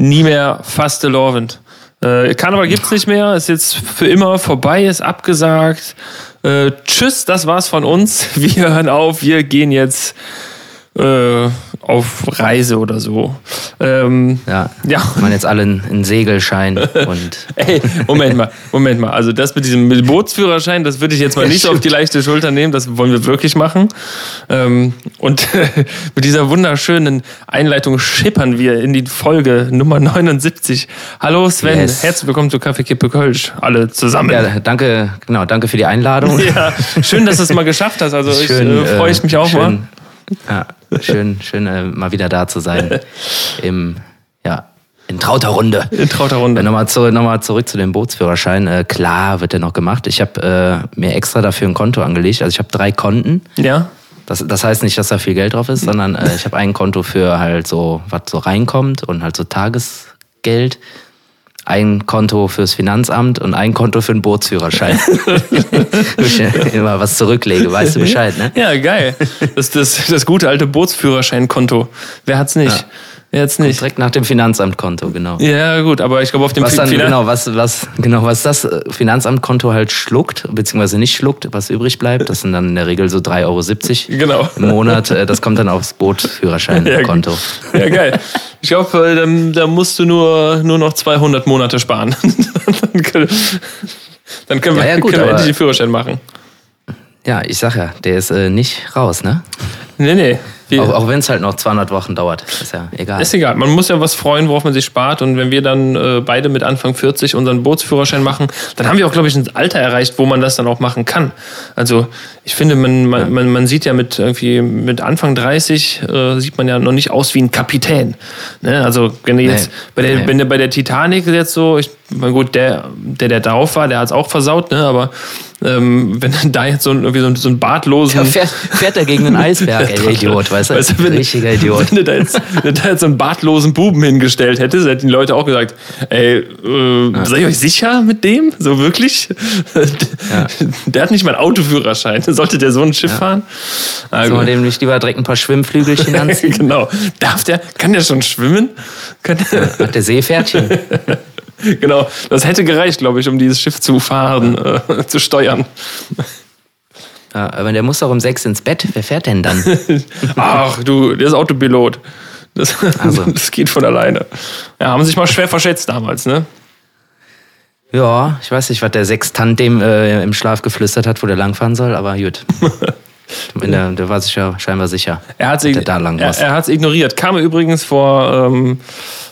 nie mehr fastelovend. Äh, Karneval gibt's nicht mehr, ist jetzt für immer vorbei, ist abgesagt. Äh, tschüss, das war's von uns. Wir hören auf, wir gehen jetzt äh, auf Reise oder so. Ähm, Ja. Ja. Man jetzt alle einen Segelschein und Ey, Moment mal, Moment mal. Also das mit diesem mit Bootsführerschein, das würde ich jetzt mal nicht auf die leichte Schulter nehmen. Das wollen wir wirklich machen. Ähm, und mit dieser wunderschönen Einleitung schippern wir in die Folge Nummer 79. Hallo Sven, Yes. herzlich willkommen zu Kaffee Kippe Kölsch. Alle zusammen. ja, danke, genau, danke für die Einladung. Ja, schön, dass du es mal geschafft hast. Also ich äh, freue ich mich auch schön, mal. Ja, schön, schön äh, mal wieder da zu sein. Im, ja, in trauter Runde. In trauter Runde. Nochmal zu, noch zurück zu dem Bootsführerschein. Äh, klar wird der noch gemacht. Ich habe äh, mir extra dafür ein Konto angelegt. Also ich habe drei Konten. Ja, Das, das heißt nicht, dass da viel Geld drauf ist, sondern äh, ich habe ein Konto für halt so, was so reinkommt und halt so Tagesgeld. Ein Konto fürs Finanzamt und ein Konto für den Bootsführerschein. Ich immer was zurücklege, weißt du Bescheid, ne? ja, geil. Das ist das, das gute alte Bootsführerscheinkonto. Wer hat's nicht? Ja. Hat's nicht? Direkt nach dem Finanzamtkonto, genau. Ja, gut, aber ich glaube auf dem Was dann, Finan- genau, was, was, genau, was das äh, Finanzamtkonto halt schluckt, beziehungsweise nicht schluckt, was übrig bleibt, das sind dann in der Regel so 3,70 Euro Genau. im Monat, äh, das kommt dann aufs Bootführerscheinkonto. Ja, geil. Ich glaube, dann, da musst du nur, nur noch 200 Monate sparen. dann können, dann können wir, Ja, ja, gut, können wir endlich den Führerschein machen. Ja, ich sag ja, der ist äh, nicht raus, ne? Nee, nee. Wir, Auch, auch wenn es halt noch 200 Wochen dauert, ist ja egal. ist egal. Man muss ja was freuen, worauf man sich spart. Und wenn wir dann äh, beide mit Anfang 40 unseren Bootsführerschein machen, dann haben wir auch, glaube ich, ein Alter erreicht, wo man das dann auch machen kann. Also ich finde, man, man, man, man sieht ja mit irgendwie mit Anfang 30 äh, sieht man ja noch nicht aus wie ein Kapitän. Ne? Also wenn du jetzt Nee. bei der, Nee. wenn du bei der Titanic jetzt so, ich gut, der, der, der drauf war, der hat es auch versaut, ne? Aber ähm, wenn da jetzt so, ein- irgendwie so, ein- so ein bartlosen Da fährt, fährt er gegen einen Eisberg, ey, der Idiot, weißt du? Weißt du, wenn, Richtiger Idiot. Wenn du da jetzt, wenn du da jetzt so einen bartlosen Buben hingestellt hättest, hätten die Leute auch gesagt, ey, äh, seid ihr euch sicher mit dem? So wirklich? Der hat nicht mal einen Autoführerschein. Sollte der so ein Schiff fahren? Ah, Sollen wir dem nicht lieber direkt ein paar Schwimmflügelchen anziehen? genau. Darf der, kann der schon schwimmen? Kann der, Hat der Seepferdchen? genau. Das hätte gereicht, glaube ich, um dieses Schiff zu fahren, äh, zu steuern. Ja, aber der muss doch um sechs ins Bett. Wer fährt denn dann? Ach du, der ist Autopilot. Das, Also. das geht von alleine. Ja, haben sich mal schwer verschätzt damals, ne? Ja, ich weiß nicht, was der Sextant dem äh, im Schlaf geflüstert hat, wo der langfahren soll, aber gut. Der, der war sich ja scheinbar sicher. Er hat der da lang er, er ignoriert. Kam übrigens vor, ähm,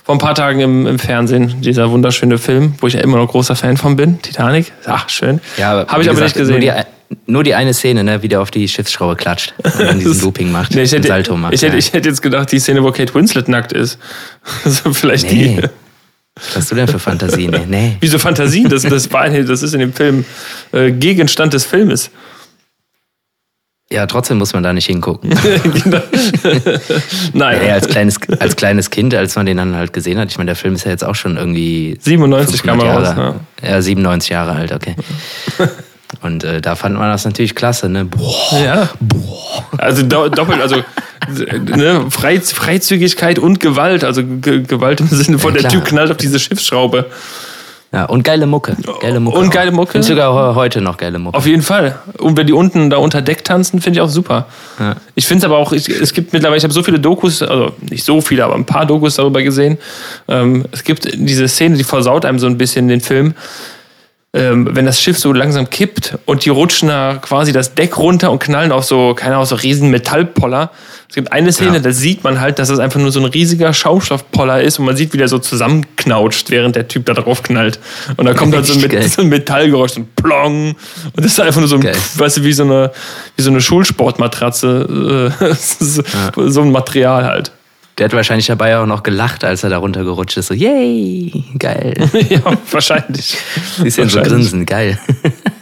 vor ein paar Tagen im, im Fernsehen, dieser wunderschöne Film, wo ich ja immer noch großer Fan von bin. Titanic. Ach, schön. ja, Habe ich aber gesagt, nicht gesehen. Nur die, nur die eine Szene, ne, wie der auf die Schiffsschraube klatscht und dann diesen Looping macht, Nee, ich, hätte, Salto macht. ich, hätte, ja. ich hätte jetzt gedacht, die Szene, wo Kate Winslet nackt ist. Also vielleicht Nee. die. Was hast du denn für Fantasien? Nee. Wieso Fantasien? Das, das, war, das ist in dem Film äh, Gegenstand des Filmes. Ja, trotzdem muss man da nicht hingucken. Genau. Nein. Ja, als, kleines, als kleines Kind, als man den dann halt gesehen hat, ich meine, der Film ist ja jetzt auch schon irgendwie 97 kam 500 er raus. Jahre, ja. 97 Jahre alt, okay. Und äh, da fand man das natürlich klasse, ne? Boah. Ja. Also do, doppelt, also ne, Frei, Freizügigkeit und Gewalt, also Ge Gewalt im Sinne von Ja, der. Typ knallt auf diese Schiffsschraube. Ja, und geile Mucke. Geile Mucke. Und auch. geile Mucke? Und sogar he- heute noch geile Mucke. Auf jeden Fall. Und wenn die unten da unter Deck tanzen, finde ich auch super. Ja. Ich finde es aber auch, ich, es gibt mittlerweile, ich habe so viele Dokus, also nicht so viele, aber ein paar Dokus darüber gesehen. Ähm, es gibt diese Szene, die versaut einem so ein bisschen den Film. Ähm, wenn das Schiff so langsam kippt und die rutschen da quasi das Deck runter und knallen auf so, keine Ahnung, so riesen Metallpoller. Es gibt eine Szene, Ja. da sieht man halt, dass es einfach nur so ein riesiger Schaumstoffpoller ist und man sieht, wie der so zusammenknautscht, während der Typ da drauf knallt. Und da kommt dann so ein, so ein Metallgeräusch, ein Plong. Und das ist einfach nur so ein, Geil. weißt du, wie so eine, wie so eine Schulsportmatratze. äh, so, so ein Material halt. Der hat wahrscheinlich dabei auch noch gelacht, als er da runtergerutscht ist. So, yay, geil. ja, wahrscheinlich. Siehst du ihn so grinsen, geil.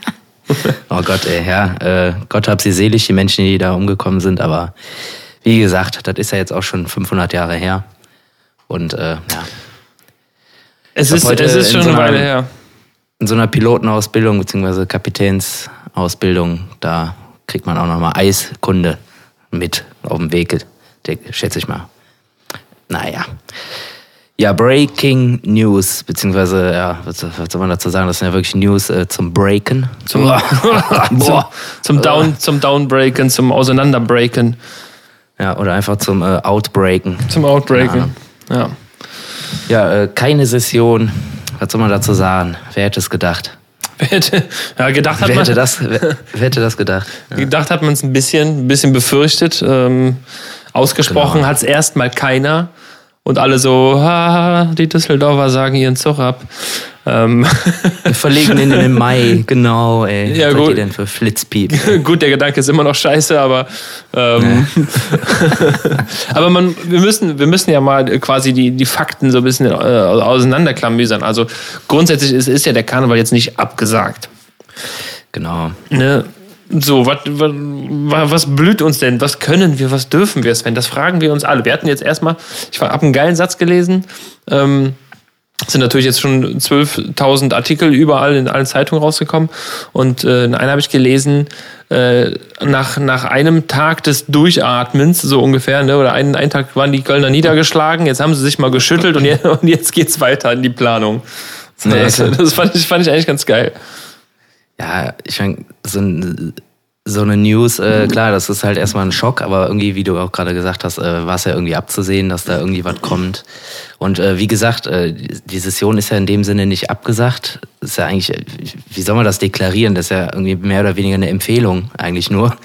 oh Gott, ey, ja, äh, Gott hab sie selig, die Menschen, die da umgekommen sind, aber wie gesagt, das ist ja jetzt auch schon 500 Jahre her. Und äh, ja, Es ist, es ist schon so eine Weile her. in so einer Pilotenausbildung bzw. Kapitänsausbildung, da kriegt man auch nochmal Eiskunde mit auf dem Weg, schätze ich mal. Naja. Ja, Breaking News, beziehungsweise, ja, was, was soll man dazu sagen? Das sind ja wirklich News äh, zum Breaken. Zum, zum, zum, Down, zum Downbreaken, zum Auseinanderbreaken. Ja, oder einfach zum äh, Outbreaken. Zum Outbreaken, ja. Ja, äh, keine Session. Was soll man dazu sagen? Wer hätte es gedacht? Wer hätte, ja, gedacht hat Wer man, hätte das, wer, wer hätte das gedacht? Ja. gedacht hat man es ein bisschen, ein bisschen befürchtet. Ähm, ausgesprochen Genau. hat es erstmal keiner. Und alle so, ha, die Düsseldorfer sagen ihren Zug ab. Ähm, Wir verlegen ihn in den Mai, genau, ey. Ja, Was seid gut. ihr denn für Flitzpiep? Gut, der Gedanke ist immer noch scheiße, aber ähm, aber man, wir müssen, wir müssen ja mal quasi die, die Fakten so ein bisschen äh, auseinanderklamüsern. Also grundsätzlich ist, ist ja der Karneval jetzt nicht abgesagt. Genau. Ne? So, was, was, was blüht uns denn? Was können wir? Was dürfen wir, Sven? Das fragen wir uns alle. Wir hatten jetzt erstmal, ich habe einen geilen Satz gelesen. Ähm, es sind natürlich jetzt schon 12.000 Artikel überall in allen Zeitungen rausgekommen. Und äh, in einer habe ich gelesen, äh, nach, nach einem Tag des Durchatmens, so ungefähr, ne, oder einen, einen Tag waren die Kölner niedergeschlagen, jetzt haben sie sich mal geschüttelt und jetzt, und jetzt geht's weiter in die Planung. Ja, Das, klar. das fand, ich, fand ich eigentlich ganz geil. Ja, ich meine, so, ein, so eine News, äh, klar, das ist halt erstmal ein Schock, aber irgendwie, wie du auch gerade gesagt hast, äh, war es ja irgendwie abzusehen, dass da irgendwie was kommt. Und äh, wie gesagt, äh, die Session ist ja in dem Sinne nicht abgesagt. Ist ja eigentlich, wie soll man das deklarieren? Das ist ja irgendwie mehr oder weniger eine Empfehlung, eigentlich nur.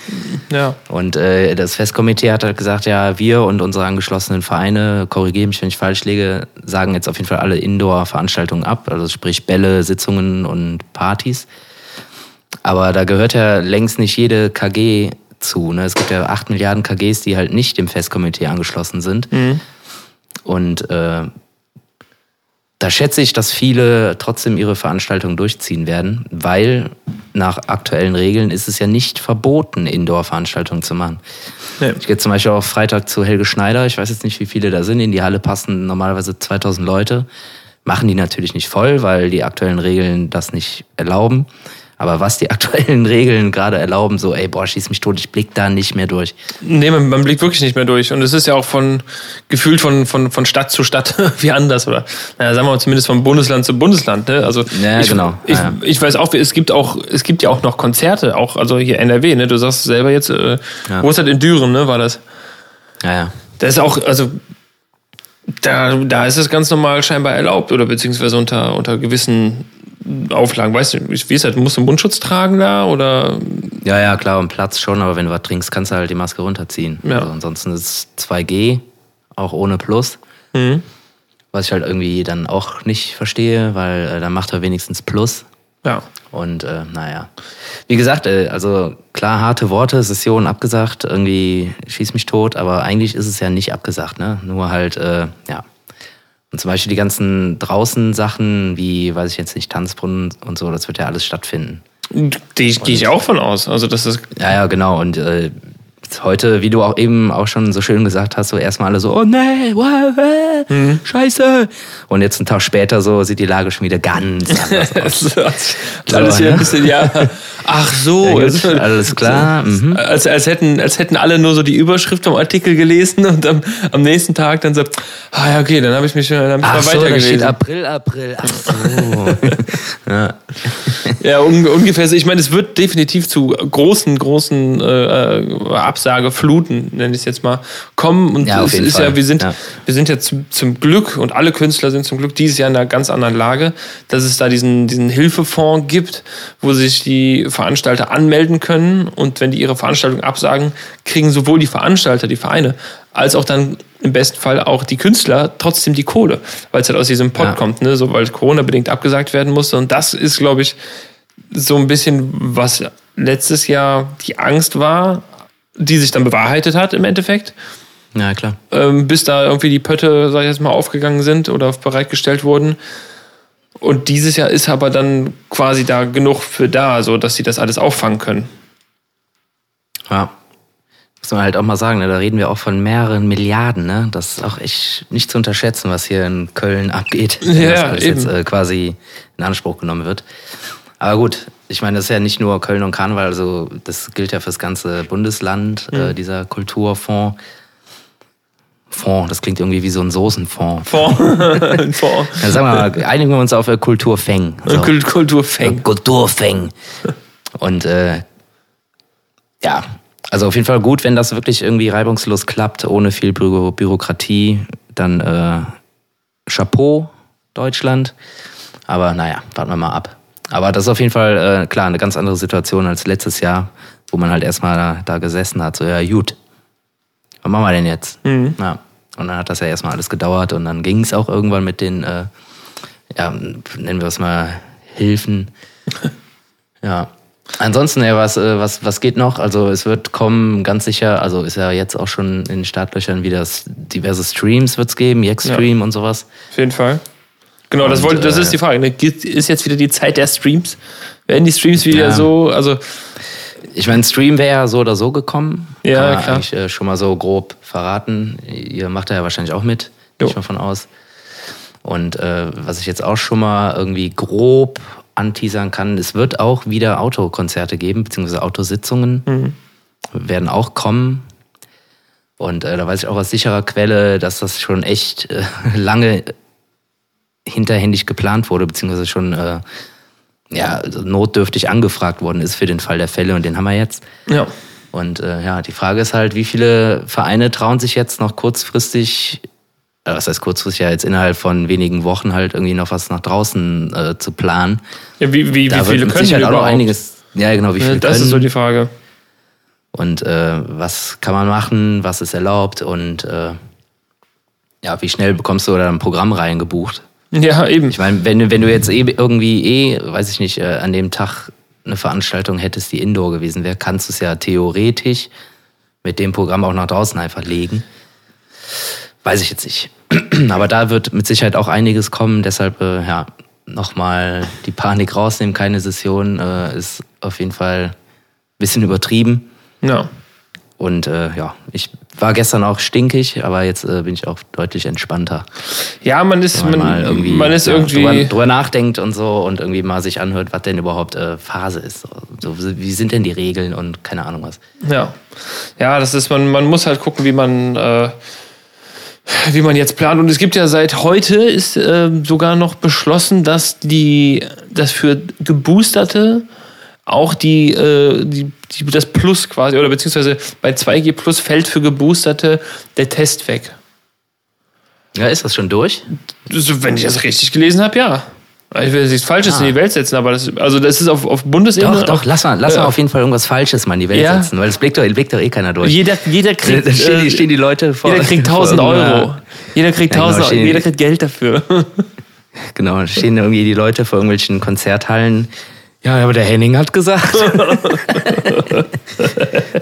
Ja. Und äh, das Festkomitee hat halt gesagt, ja, wir und unsere angeschlossenen Vereine, korrigiere mich, wenn ich falsch liege, sagen jetzt auf jeden Fall alle Indoor-Veranstaltungen ab, also sprich Bälle, Sitzungen und Partys. Aber da gehört ja längst nicht jede KG zu. Ne? Es gibt ja acht Milliarden KGs, die halt nicht dem Festkomitee angeschlossen sind. Und äh, da schätze ich, dass viele trotzdem ihre Veranstaltungen durchziehen werden, weil nach aktuellen Regeln ist es ja nicht verboten, Indoor-Veranstaltungen zu machen. Nee. Ich gehe zum Beispiel auch Freitag zu Helge Schneider. Ich weiß jetzt nicht, wie viele da sind. In die Halle passen normalerweise 2000 Leute. Machen die natürlich nicht voll, weil die aktuellen Regeln das nicht erlauben. Aber was die aktuellen Regeln gerade erlauben, so, ey, boah, schieß mich tot, ich blick da nicht mehr durch. Nee, man, man blickt wirklich nicht mehr durch. Und es ist ja auch von gefühlt von, von, von Stadt zu Stadt wie anders. Oder naja, sagen wir mal zumindest von Bundesland zu Bundesland. Ne? Also Ja, ich, genau. Ich, Ja, ich weiß auch, es gibt auch, es gibt ja auch noch Konzerte, auch, also hier NRW, ne? Du sagst selber jetzt, äh, Ja. wo ist das in Düren, ne? War das? Ja, ja. Da ist auch, also da, da ist es ganz normal scheinbar erlaubt oder beziehungsweise unter, unter gewissen Auflagen. Weißt du, wie ist das? Musst du einen Mundschutz tragen da oder Ja, ja, klar, am Platz schon, aber wenn du was trinkst, kannst du halt die Maske runterziehen. Ja. Also ansonsten ist es 2G, auch ohne Plus. Mhm. Was ich halt irgendwie dann auch nicht verstehe, weil äh, dann macht er wenigstens Plus. ja. Und äh, naja. Wie gesagt, äh, also klar, harte Worte, Session abgesagt, irgendwie schieß mich tot, aber eigentlich ist es ja nicht abgesagt, ne? Nur halt, äh, ja. Und zum Beispiel die ganzen draußen Sachen, wie, weiß ich jetzt nicht, Tanzbrunnen und so, das wird ja alles stattfinden. Die gehe ich auch von aus. Also das ist Ja, ja, genau. Und äh, heute, wie du auch eben auch schon so schön gesagt hast, so erstmal alle so, oh nee, wow, äh, scheiße. Und jetzt einen Tag später so sieht die Lage schon wieder ganz anders aus. alles hier ne? ein bisschen, ja. Ach so. Ja, gut, alles klar. Mhm. Als, als, hätten, als hätten alle nur so die Überschrift vom Artikel gelesen und am, am nächsten Tag dann so, ah ja, okay, dann habe ich mich dann hab ich Ach mal so, da steht. April, April. Ach so. ja. Ja, un, ungefähr so. Ich meine, es wird definitiv zu großen, großen äh, Absagefluten, nenne ich es jetzt mal, kommen. Und Ja, es ist Fall. ja, wir sind, Ja. wir sind ja zum, zum Glück und alle Künstler sind zum Glück dieses Jahr in einer ganz anderen Lage, dass es da diesen, diesen Hilfefonds gibt, wo sich die Veranstalter anmelden können und wenn die ihre Veranstaltung absagen, kriegen sowohl die Veranstalter, die Vereine, als auch dann im besten Fall auch die Künstler trotzdem die Kohle, weil es halt aus diesem Pot Ja. kommt, ne? so weil Corona bedingt abgesagt werden musste. Und das ist, glaube ich, so ein bisschen, was letztes Jahr die Angst war, die sich dann bewahrheitet hat im Endeffekt, ja, klar. ähm, bis da irgendwie die Pötte, sag ich jetzt mal, aufgegangen sind oder bereitgestellt wurden. Und dieses Jahr ist aber dann quasi da genug für da, so dass sie das alles auffangen können. Ja. Muss man halt auch mal sagen, ne? da reden wir auch von mehreren Milliarden. Ne? Das ist auch echt nicht zu unterschätzen, was hier in Köln abgeht. wenn Ja, das alles eben. jetzt äh, quasi in Anspruch genommen wird. Aber gut, ich meine, das ist ja nicht nur Köln und Karneval, also das gilt ja fürs ganze Bundesland, Mhm. äh, dieser Kulturfonds. Fond, das klingt irgendwie wie so ein Soßenfond. Fond. Fond. Ja, sagen wir mal, einigen wir uns auf äh, Kulturfeng. So. Kult- Kulturfeng. Kulturfeng. Und äh, ja, also auf jeden Fall gut, wenn das wirklich irgendwie reibungslos klappt, ohne viel Bü Bürokratie, dann äh, Chapeau, Deutschland. Aber naja, warten wir mal ab. Aber das ist auf jeden Fall, äh, klar, eine ganz andere Situation als letztes Jahr, wo man halt erstmal da, da gesessen hat. So, ja, gut. Was machen wir denn jetzt? Ja. Und dann hat das ja erstmal alles gedauert und dann ging es auch irgendwann mit den, äh, ja, nennen wir es mal, Hilfen. Ja. Ansonsten, ja, was, äh, was, was geht noch? Also es wird kommen, ganz sicher, also ist ja jetzt auch schon in den Startlöchern wieder diverse Streams wird's geben, Jack-Stream und sowas. Auf jeden Fall. Genau, das, Und, wollte, das äh, ist die Frage. ne? Ist jetzt wieder die Zeit der Streams? Werden die Streams wieder Ja. so, also Ich meine, Stream wäre ja so oder so gekommen. Ja, Kann klar. eigentlich äh, schon mal so grob verraten. Ihr macht da ja wahrscheinlich auch mit, gehe ich mal von aus. Und äh, was ich jetzt auch schon mal irgendwie grob anteasern kann, es wird auch wieder Autokonzerte geben, beziehungsweise Autositzungen Mhm. werden auch kommen. Und äh, da weiß ich auch aus sicherer Quelle, dass das schon echt äh, lange hinterhändig geplant wurde, beziehungsweise schon äh, ja, also notdürftig angefragt worden ist für den Fall der Fälle und den haben wir jetzt. ja. Und äh, ja, die Frage ist halt, wie viele Vereine trauen sich jetzt noch kurzfristig, äh, was heißt kurzfristig, ja jetzt innerhalb von wenigen Wochen halt irgendwie noch was nach draußen äh, zu planen. ja wie, wie, wie Da viele wird mit können Sicherheit auch noch überhaupt? einiges, ja genau, wie Ja, viele das können ist so die Frage. und äh, was kann man machen, was ist erlaubt und äh, ja, wie schnell bekommst du da ein Programm reingebucht? Ja, eben. Ich meine, wenn, du- wenn du jetzt eh irgendwie eh, weiß ich nicht, äh, an dem Tag eine Veranstaltung hättest, die Indoor gewesen wäre, kannst du es ja theoretisch mit dem Programm auch nach draußen einfach legen. Weiß ich jetzt nicht. Aber da wird mit Sicherheit auch einiges kommen. Deshalb, äh, ja, nochmal die Panik rausnehmen. Keine Session äh, ist auf jeden Fall ein bisschen übertrieben. Ja. Und äh, ja, ich war gestern auch stinkig, aber jetzt äh, bin ich auch deutlich entspannter. Ja, man ist, man, man irgendwie, man ist ja, irgendwie. drüber, drüber nachdenkt und so und irgendwie mal sich anhört, was denn überhaupt äh, Phase ist. So, wie sind denn die Regeln und keine Ahnung was. Ja, ja, das ist man. Man muss halt gucken, wie man, äh, wie man jetzt plant. Und es gibt ja seit heute ist äh, sogar noch beschlossen, dass die, dass für Geboosterte auch die, äh, die, die das Plus quasi oder beziehungsweise bei 2G Plus fällt für Geboosterte der Test weg. Ja, ist das schon durch? Das, wenn ich das richtig gelesen habe, ja. Ich will jetzt nichts Falsches Ah. in die Welt setzen, aber das, also das ist auf, auf Bundesebene. Doch, doch, lass mal, lass mal Ja. auf jeden Fall irgendwas Falsches mal in die Welt Ja. setzen, weil es blickt doch, blickt doch eh keiner durch. Jeder, jeder kriegt. da stehen, die, äh, stehen die Leute vor. Jeder kriegt 1000 vor irgendeiner- Euro. Jeder kriegt Ja, genau, 1000 Euro. stehen- Jeder kriegt Geld dafür. Genau, stehen irgendwie die Leute vor irgendwelchen Konzerthallen. Ja, aber der Henning hat gesagt.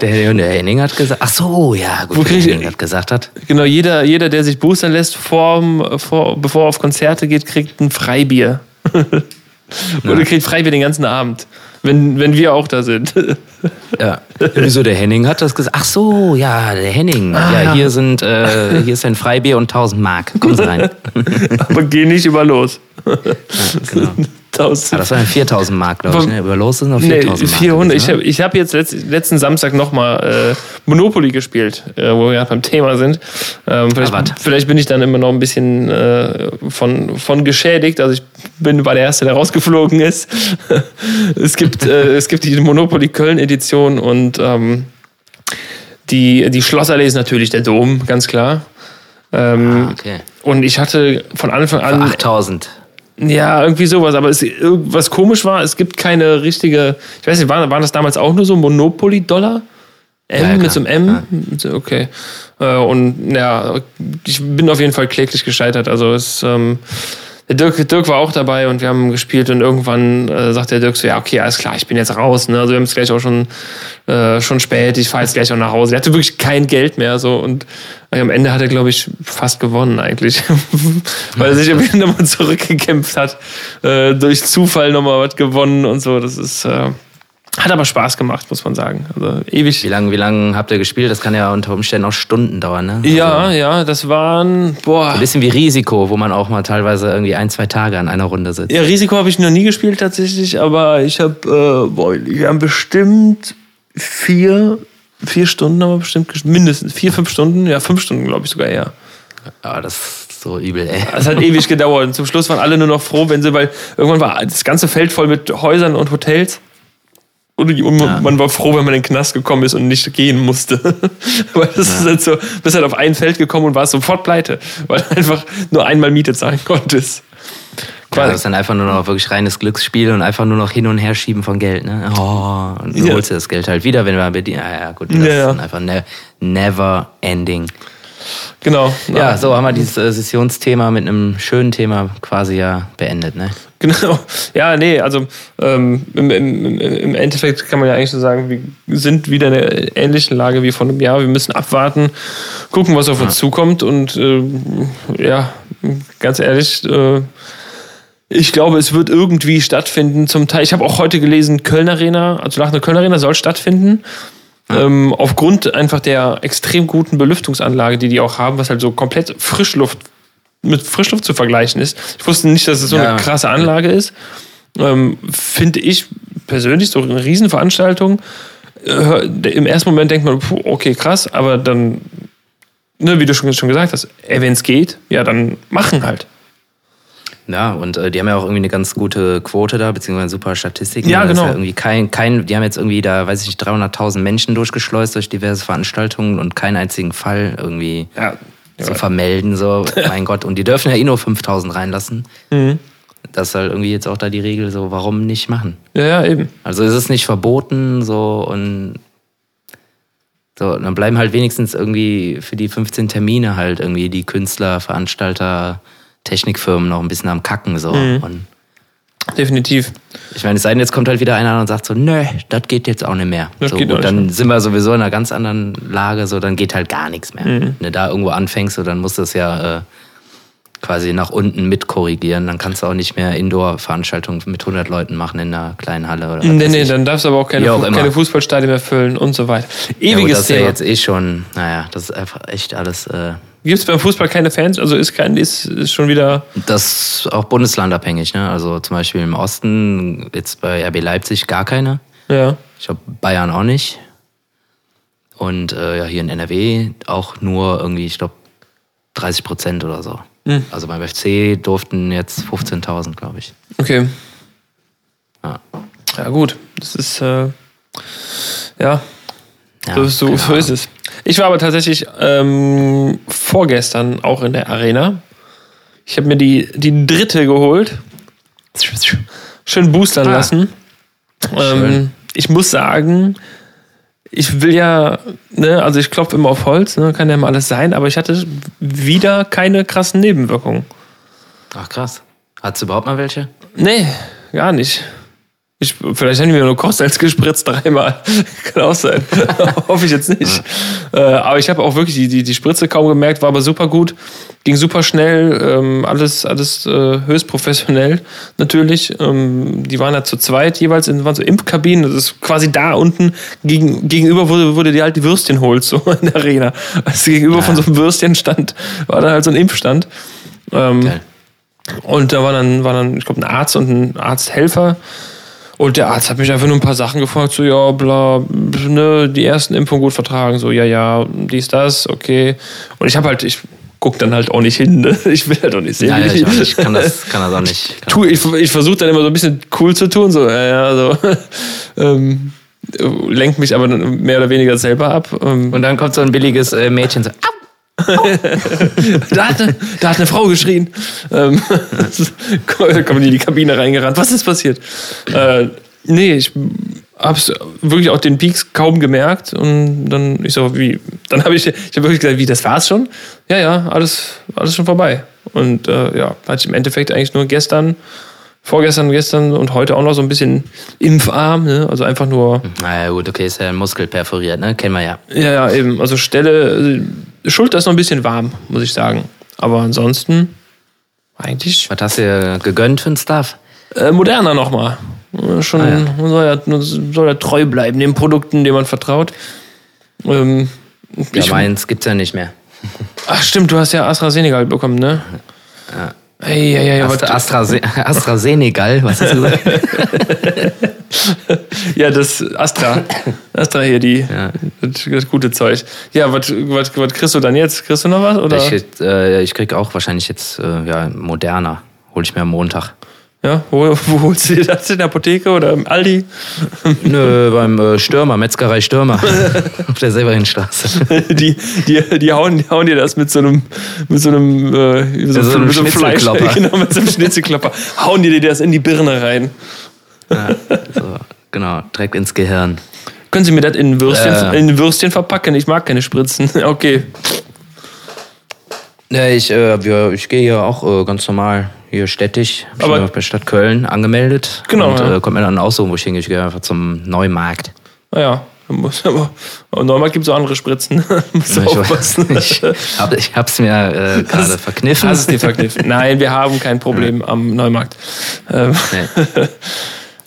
der, der Henning hat gesagt. Ach so, ja, gut, Wo der Henning hat gesagt hat. Genau, jeder, jeder, der sich boostern lässt, vorm, vor, bevor er auf Konzerte geht, kriegt ein Freibier. Oder kriegt Freibier den ganzen Abend. Wenn, wenn wir auch da sind. Ja. Wieso der Henning hat das gesagt? Ach so, ja, der Henning. ja, Ah, ja. hier sind äh, hier ist ein Freibier und 1000 Mark. Kommen Sie rein. Aber geh nicht über los. genau. 1000. Ah, das waren 4000 Mark, glaube ich. Ne? Über los sind noch Nee, 4000 Mark. 400. Ich gewesen, ne? habe ich hab jetzt letzt, letzten Samstag nochmal äh, Monopoly gespielt, äh, wo wir gerade beim Thema sind. Ähm, vielleicht, Ah, vielleicht bin ich dann immer noch ein bisschen äh, von, von geschädigt. Also ich bin war der Erste, der rausgeflogen ist. es, gibt, äh, es gibt die Monopoly Köln-Edition und ähm, die, die Schlossallee ist natürlich der Dom, ganz klar. Ähm, Ah, okay. Und ich hatte von Anfang Für an 8000. ja, irgendwie sowas. Aber es, was komisch war, es gibt keine richtige. Ich weiß nicht, waren, waren das damals auch nur so Monopoly-Dollar? M Ja, ja, mit so einem. M? So- Okay. Äh, Und ja, ich bin auf jeden Fall kläglich gescheitert. Also es. Ähm, Dirk, Dirk war auch dabei und wir haben gespielt und irgendwann äh, sagt der Dirk so, ja, okay, alles klar, ich bin jetzt raus. Ne? Also wir haben es gleich auch schon, äh, schon spät, ich fahre jetzt gleich auch nach Hause. Er hatte wirklich kein Geld mehr so und äh, am Ende hat er, glaube ich, fast gewonnen eigentlich. Weil er sich irgendwie nochmal zurückgekämpft hat, äh, durch Zufall nochmal was gewonnen und so. Das ist, äh, hat aber Spaß gemacht, muss man sagen. Also ewig. Wie lange wie lang habt ihr gespielt? Das kann ja unter Umständen auch Stunden dauern, ne? Ja, Also, ja, das waren, boah. ein bisschen wie Risiko, wo man auch mal teilweise irgendwie ein, zwei Tage an einer Runde sitzt. Ja, Risiko habe ich noch nie gespielt tatsächlich, aber ich habe, äh, boah, wir haben bestimmt vier, vier Stunden haben wir bestimmt gespielt, mindestens vier, fünf Stunden, ja, fünf Stunden glaube ich sogar eher. Aber das ist so übel, ey. Es hat ewig gedauert. Und zum Schluss waren alle nur noch froh, wenn sie, weil irgendwann war das ganze Feld voll mit Häusern und Hotels. Und Ja. man war froh, wenn man in den Knast gekommen ist und nicht gehen musste. weil das ist halt so, bist halt auf ein Feld gekommen und warst sofort pleite, weil du einfach nur einmal Miete zahlen konntest. Ja, das ist dann einfach nur noch wirklich reines Glücksspiel und einfach nur noch hin und her schieben von Geld, ne? Oh, und du Ja. holst dir das Geld halt wieder, wenn du bedient. Ja, ja, gut, das Ja, ist ja. dann einfach ne never ending. Genau. Ja, so haben wir dieses äh, Sessionsthema mit einem schönen Thema quasi ja beendet, ne? Genau. Ja, nee, also ähm, im, im, im Endeffekt kann man ja eigentlich so sagen, wir sind wieder in einer ähnlichen Lage wie vor einem Jahr. Wir müssen abwarten, gucken, was auf uns zukommt und äh, ja, ganz ehrlich, äh, ich glaube, es wird irgendwie stattfinden. Zum Teil, ich habe auch heute gelesen, Köln Arena, also nach einer Köln Arena soll stattfinden. Ähm, aufgrund einfach der extrem guten Belüftungsanlage, die die auch haben, was halt so komplett Frischluft mit Frischluft zu vergleichen ist. Ich wusste nicht, dass es so Ja. eine krasse Anlage ist. Ähm, Finde ich persönlich so eine Riesenveranstaltung. Äh, Im ersten Moment denkt man, puh, okay, krass, aber dann, ne, wie du schon, schon gesagt hast, wenn es geht, ja, dann machen halt. Ja, und äh, die haben ja auch irgendwie eine ganz gute Quote da, beziehungsweise super Statistiken. Ja, ist genau. irgendwie kein, kein, die haben jetzt irgendwie da, weiß ich nicht, 300.000 Menschen durchgeschleust durch diverse Veranstaltungen und keinen einzigen Fall irgendwie Ja, zu vermelden, so, mein Gott. Und die dürfen ja eh nur 5.000 reinlassen. Mhm. Das ist halt irgendwie jetzt auch da die Regel, so, warum nicht machen? ja, ja, eben. Also ist es nicht verboten, so, und so, dann bleiben halt wenigstens irgendwie für die 15 Termine halt irgendwie die Künstler, Veranstalter, Technikfirmen noch ein bisschen am Kacken, so. Mhm. Und Definitiv. ich meine, es sei denn, jetzt kommt halt wieder einer und sagt so, nö, das geht jetzt auch nicht mehr. Das so, geht gut, dann sind wir sowieso in einer ganz anderen Lage, so, dann geht halt gar nichts mehr. Mhm. Wenn du da irgendwo anfängst, so, dann musst du es ja äh, quasi nach unten mit korrigieren. Dann kannst du auch nicht mehr Indoor-Veranstaltungen mit 100 Leuten machen in einer kleinen Halle oder Nee, nee, dann darfst du aber auch keine, auch keine Fußballstadien mehr füllen und so weiter. Ja, gut, Ewiges das ist ja Thema. jetzt eh schon, naja, das ist einfach echt alles, äh, Gibt es beim Fußball keine Fans? Also ist, kein, ist, ist schon wieder. das ist auch bundeslandabhängig, ne? Also zum Beispiel im Osten, jetzt bei RB Leipzig gar keine. Ja. Ich glaube, Bayern auch nicht. Und äh, ja, hier in NRW auch nur irgendwie, ich glaube, 30 Prozent oder so. Hm. Also beim FC durften jetzt 15.000, glaube ich. Okay. Ja. Ja, gut. Das ist. Äh, ja, Ja, so, so, so ist es. Ich war aber tatsächlich ähm, vorgestern auch in der Arena. Ich habe mir die, die dritte geholt. Schön boostern Ah. lassen. Ähm, Schön. ich muss sagen, ich will ja, ne, also ich klopfe immer auf Holz, ne, kann ja immer alles sein, aber ich hatte wieder keine krassen Nebenwirkungen. Ach krass. Hat's überhaupt mal welche? Nee, gar nicht. Ich, vielleicht haben die mir nur Kochsalz gespritzt dreimal. Kann auch sein. Hoffe ich jetzt nicht. Äh, aber ich habe auch wirklich die, die, die Spritze kaum gemerkt, war aber super gut. Ging super schnell, ähm, alles, alles äh, höchst professionell natürlich. Ähm, die waren ja zu zweit jeweils in waren so Impfkabinen. Das ist quasi da unten gegen, gegenüber, wo du dir halt die Würstchen holst, so in der Arena. Also gegenüber von so einem Würstchenstand war da halt so ein Impfstand. Ähm, Geil. und da war dann, war dann ich glaube, ein Arzt und ein Arzthelfer. Und der Arzt hat mich einfach nur ein paar Sachen gefragt, so, ja, bla, ne, die ersten Impfungen gut vertragen, so, ja, ja, dies, das, okay. Und ich habe halt, ich guck dann halt auch nicht hin, ne? ich will halt auch nicht sehen. Ja, ja, ich, auch nicht. kann, das, kann das auch nicht. Kann tu, ich, ich versuche dann immer so ein bisschen cool zu tun, so, ja, ja, so, ähm, lenkt mich aber mehr oder weniger selber ab. Ähm, Und dann kommt so ein billiges äh, Mädchen so, au! da, hat eine, da hat eine Frau geschrien. Ähm, da kommen die in die Kabine reingerannt. Was ist passiert? Äh, nee, ich hab's wirklich auch den Peaks kaum gemerkt. Und dann, ich so, wie, dann habe ich, ich habe wirklich gesagt, wie, das war's schon? Ja, ja, alles, alles schon vorbei. Und äh, ja, hatte ich im Endeffekt eigentlich nur gestern, vorgestern, gestern und heute auch noch so ein bisschen Impfarm, ne? Also einfach nur, Naja, gut, okay, ist ja ein Muskel perforiert, ne? Kennen wir ja. ja, ja, eben, also Stelle, äh, Schulter ist noch ein bisschen warm, muss ich sagen. Aber ansonsten eigentlich Was hast du dir gegönnt für einen Stuff? äh, moderner nochmal. Äh, Schon Ah, ja. man soll, ja, man soll ja treu bleiben den Produkten, denen man vertraut. Ähm, Ja, meins gibt's ja nicht mehr. ach stimmt, du hast ja AstraZeneca bekommen, ne? Ja. Ey, ja, ja, ja, Astra, was- AstraZe AstraZenegal, was hast du gesagt? ja, das Astra. Astra hier, die, Ja. das, das gute Zeug. Ja, was kriegst du dann jetzt? Kriegst du noch was? Oder? Ich, äh, ich krieg auch wahrscheinlich jetzt äh, ja, moderner. Hol ich mir am Montag. Ja, wo, wo holst du dir das? In der Apotheke oder im Aldi? Nö, beim äh, Stürmer, Metzgerei Stürmer. auf der Severinstraße. Die, die, die, hauen, die hauen dir das mit so einem, mit so einem, äh, so, Ja, so einem mit so einem Fleisch, genau, mit so einem Schnitzelklopper. Hauen die dir das in die Birne rein. Ja, so, genau, direkt ins Gehirn. Können Sie mir das in Würstchen, Äh. in Würstchen verpacken? Ich mag keine Spritzen. Okay. Ja, ich, äh, wir, ich gehe hier auch äh, ganz normal hier städtisch. Aber- bei Stadt Köln angemeldet. Genau, Und ja. äh, kommt mir dann aussuchen, wo ich hingehe. Ich gehe einfach zum Neumarkt. Naja, man muss aber. Aber normal gibt es auch andere Spritzen. Musst du Ich, aufpassen. ich, hab, ich hab's mir äh, gerade verkniffen. Hast es dir verkniffen? Nein, wir haben kein Problem am Neumarkt. Ähm, Nee,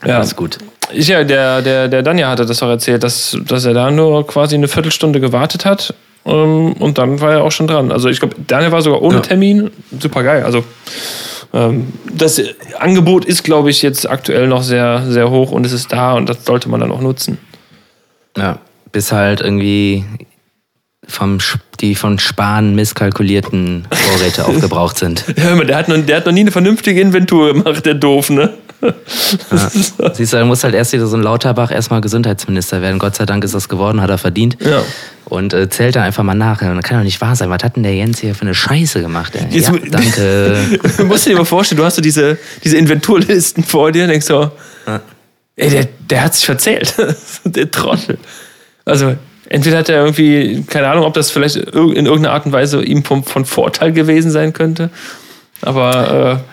ja. alles gut. Ich, ja, der, der, der Danja hatte das auch erzählt, dass, dass er da nur quasi eine Viertelstunde gewartet hat ähm, und dann war er auch schon dran. Also ich glaube, Daniel war sogar ohne Ja. Termin. Super geil. Also das Angebot ist, glaube ich, jetzt aktuell noch sehr, sehr hoch und es ist da und das sollte man dann auch nutzen. Ja, bis halt irgendwie vom, die von Spahn misskalkulierten Vorräte aufgebraucht sind. Ja, hör mal, der hat, noch, der hat noch nie eine vernünftige Inventur gemacht, der doof, ne? Siehst du, da muss halt erst wieder so ein Lauterbach erstmal Gesundheitsminister werden. Gott sei Dank ist das geworden, hat er verdient. Ja. Und äh, zählt da einfach mal nach. Ja, Das kann doch nicht wahr sein. Was hat denn der Jens hier für eine Scheiße gemacht? Ey? Jetzt Ja, danke. Du musst dir mal vorstellen, du hast so diese, diese Inventurlisten vor dir und denkst so, ey, der, der hat sich verzählt. der Trottel. Also, entweder hat er irgendwie, keine Ahnung, ob das vielleicht in irgendeiner Art und Weise ihm vom, von Vorteil gewesen sein könnte. Aber,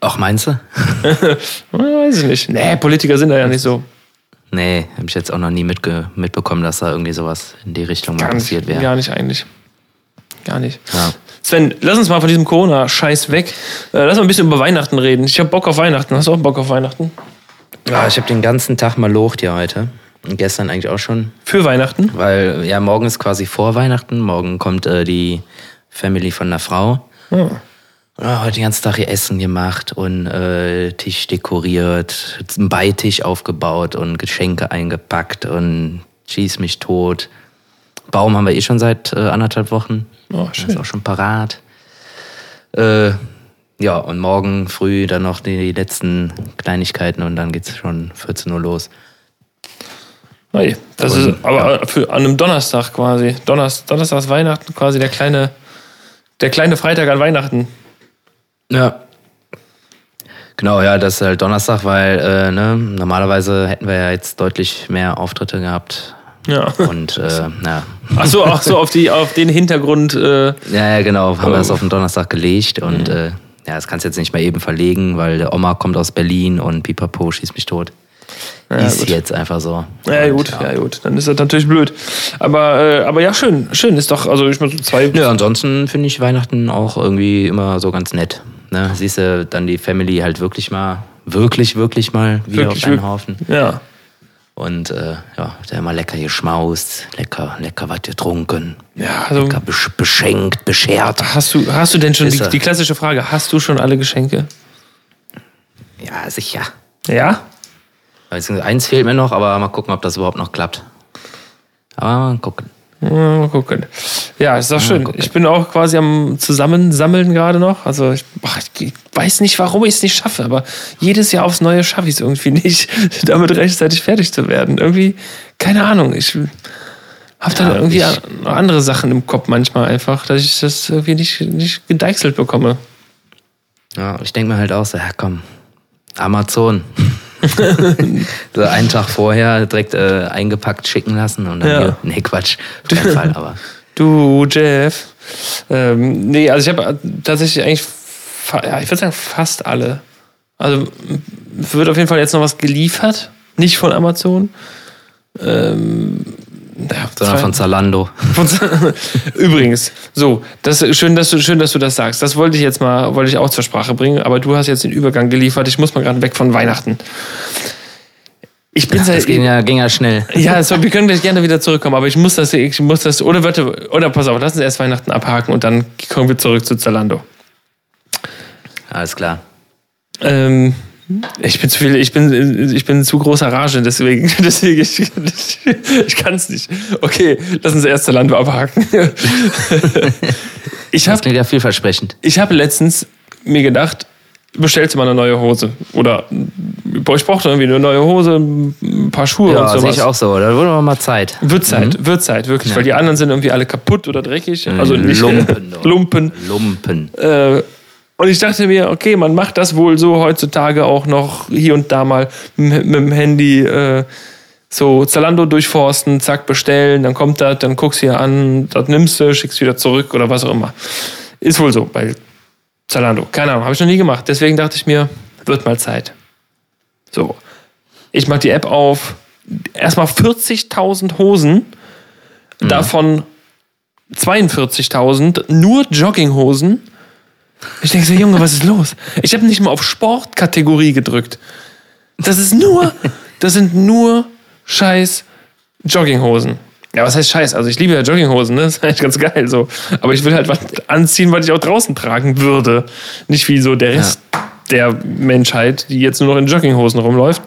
Ach, meinst du? äh, weiß ich nicht. Nee, Politiker sind da ja nicht so. Nee, habe ich jetzt auch noch nie mitge mitbekommen, dass da irgendwie sowas in die Richtung mal Gar passiert wäre. gar nicht eigentlich. Gar nicht. Ja. Sven, lass uns mal von diesem Corona-Scheiß weg. Äh, lass mal ein bisschen über Weihnachten reden. Ich habe Bock auf Weihnachten. Hast du auch Bock auf Weihnachten? Ja, ich habe den ganzen Tag mal locht hier heute. Und gestern eigentlich auch schon. Für Weihnachten? Weil ja, morgen ist quasi vor Weihnachten. Morgen kommt äh, die Family von der Frau. Hm. Ja, heute den ganzen Tag hier Essen gemacht und äh, Tisch dekoriert, einen Beitisch aufgebaut und Geschenke eingepackt und schieß mich tot. Baum haben wir eh schon seit äh, anderthalb Wochen. Oh, schön. Ist auch schon parat. Äh, ja, und morgen früh dann noch die letzten Kleinigkeiten und dann geht's schon 14 Uhr los. Hey, das Und, ist aber für, an einem Donnerstag quasi. Donnerstag, Donnerstag ist Weihnachten, quasi der kleine, der kleine Freitag an Weihnachten. Ja. Genau, ja, das ist halt Donnerstag, weil äh, ne, normalerweise hätten wir ja jetzt deutlich mehr Auftritte gehabt. Ja. Und äh, ja. Ach so, ach so auf, die, auf den Hintergrund. Äh, ja, ja, genau, haben wir das Oh. auf den Donnerstag gelegt und äh, ja, das kannst du jetzt nicht mehr eben verlegen, weil der Oma kommt aus Berlin und Pipapo schießt mich tot. Ja, ist gut. jetzt einfach so. ja, gut, ja. gut. Dann ist das natürlich blöd. Aber, äh, aber ja, schön. Schön ist doch, also ich meine, so zwei. Ja, ansonsten finde ich Weihnachten auch irgendwie immer so ganz nett. Ne? Siehst du dann die Family halt wirklich mal, wirklich, wirklich mal wieder Wirklich, auf einen. Haufen. Ja. Und äh, ja, der immer lecker geschmaust, lecker, lecker was getrunken, Ja, also. lecker besch beschenkt, beschert. Hast du, hast du denn schon die, die klassische Frage, hast du schon alle Geschenke? Ja, sicher. Ja? Eins fehlt mir noch, aber mal gucken, ob das überhaupt noch klappt. Aber mal gucken. Mal gucken. Ja, ist doch schön. Ich bin auch quasi am Zusammensammeln gerade noch. Also ich, ach, ich weiß nicht, warum ich es nicht schaffe, aber jedes Jahr aufs Neue schaffe ich es irgendwie nicht, damit rechtzeitig fertig zu werden. Irgendwie, keine Ahnung. Ich habe dann Ja, irgendwie ich- andere Sachen im Kopf manchmal einfach, dass ich das irgendwie nicht, nicht gedeichselt bekomme. Ja, ich denke mir halt auch so, ja komm, Amazon. so einen Tag vorher direkt äh, eingepackt schicken lassen und dann Ja. hier, nee, Quatsch, auf keinen Fall, aber Du, Jeff. Ähm, nee, also ich habe tatsächlich eigentlich, ja, ich würde sagen, fast alle. Also wird auf jeden Fall jetzt noch was geliefert, nicht von Amazon. Ähm, ja, sondern von Zalando. von- Übrigens, so, das schön, dass du schön, dass du das sagst. Das wollte ich jetzt mal, wollte ich auch zur Sprache bringen, aber du hast jetzt den Übergang geliefert. Ich muss mal gerade weg von Weihnachten. Ich bin seit Das ging ja, ging ja schnell. ja, so, wir können gleich gerne wieder zurückkommen, aber ich muss das, ich muss das, oder warte, oder pass auf, lass uns erst Weihnachten abhaken und dann kommen wir zurück zu Zalando. Alles klar. Ähm, Ich bin zu viel, ich bin, ich bin zu großer Rage, deswegen, deswegen ich, ich, ich kann es nicht. Okay, lass uns erst Land abhaken. ich hab, das klingt ja vielversprechend. Ich habe letztens mir gedacht, bestellst du mal eine neue Hose. Oder ich brauchte irgendwie eine neue Hose, ein paar Schuhe ja, und sowas. sehe ich auch so. Da wurde mal Zeit. Wird Zeit, mhm. wird Zeit, wirklich. Ja. Weil die anderen sind irgendwie alle kaputt oder dreckig. Also nicht Lumpen. Lumpen. Lumpen. Äh, und ich dachte mir, okay, man macht das wohl so heutzutage auch noch hier und da mal mit, mit dem Handy äh, so Zalando durchforsten, zack, bestellen, dann kommt das, dann guckst du hier an, das nimmst du, schickst wieder zurück oder was auch immer. Ist wohl so bei Zalando. Keine Ahnung, habe ich noch nie gemacht. Deswegen dachte ich mir, wird mal Zeit. So. Ich mache die App auf. Erstmal 40.000 Hosen, mhm. davon 42.000 nur Jogginghosen ich denke so, Junge, was ist los? Ich habe nicht mal auf Sportkategorie gedrückt. Das ist nur, das sind nur scheiß Jogginghosen. Ja, was heißt scheiß? Also ich liebe ja Jogginghosen, ne? Das ist eigentlich ganz geil so. Aber ich will halt was anziehen, was ich auch draußen tragen würde. Nicht wie so der Rest ja. der Menschheit, die jetzt nur noch in Jogginghosen rumläuft.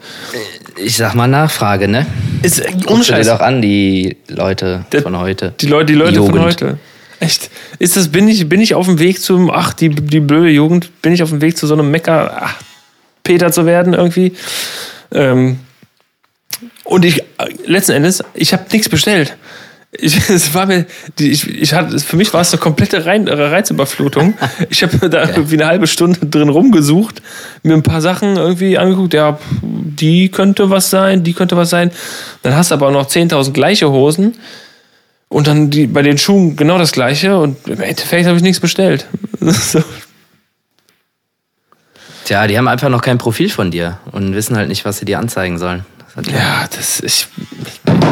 Ich sag mal Nachfrage, ne? Ist Guckst du dir doch an, die Leute der, von heute. Die, Leute, die Leute die von heute. Echt? Ist das, bin ich, bin ich auf dem Weg zum, ach, die, die blöde Jugend, bin ich auf dem Weg zu so einem Mecker, ach, Peter zu werden irgendwie? Ähm, und ich, letzten Endes, ich habe nichts bestellt. Ich, es war mir, ich, ich hatte, für mich war es eine komplette Reizüberflutung. Ich habe da irgendwie eine halbe Stunde drin rumgesucht, mir ein paar Sachen irgendwie angeguckt. Ja, die könnte was sein, die könnte was sein. Dann hast du aber noch 10.000 gleiche Hosen. Und dann die, bei den Schuhen genau das gleiche und im Endeffekt habe ich nichts bestellt. so. Tja, die haben einfach noch kein Profil von dir und wissen halt nicht, was sie dir anzeigen sollen. Das ja, das ich,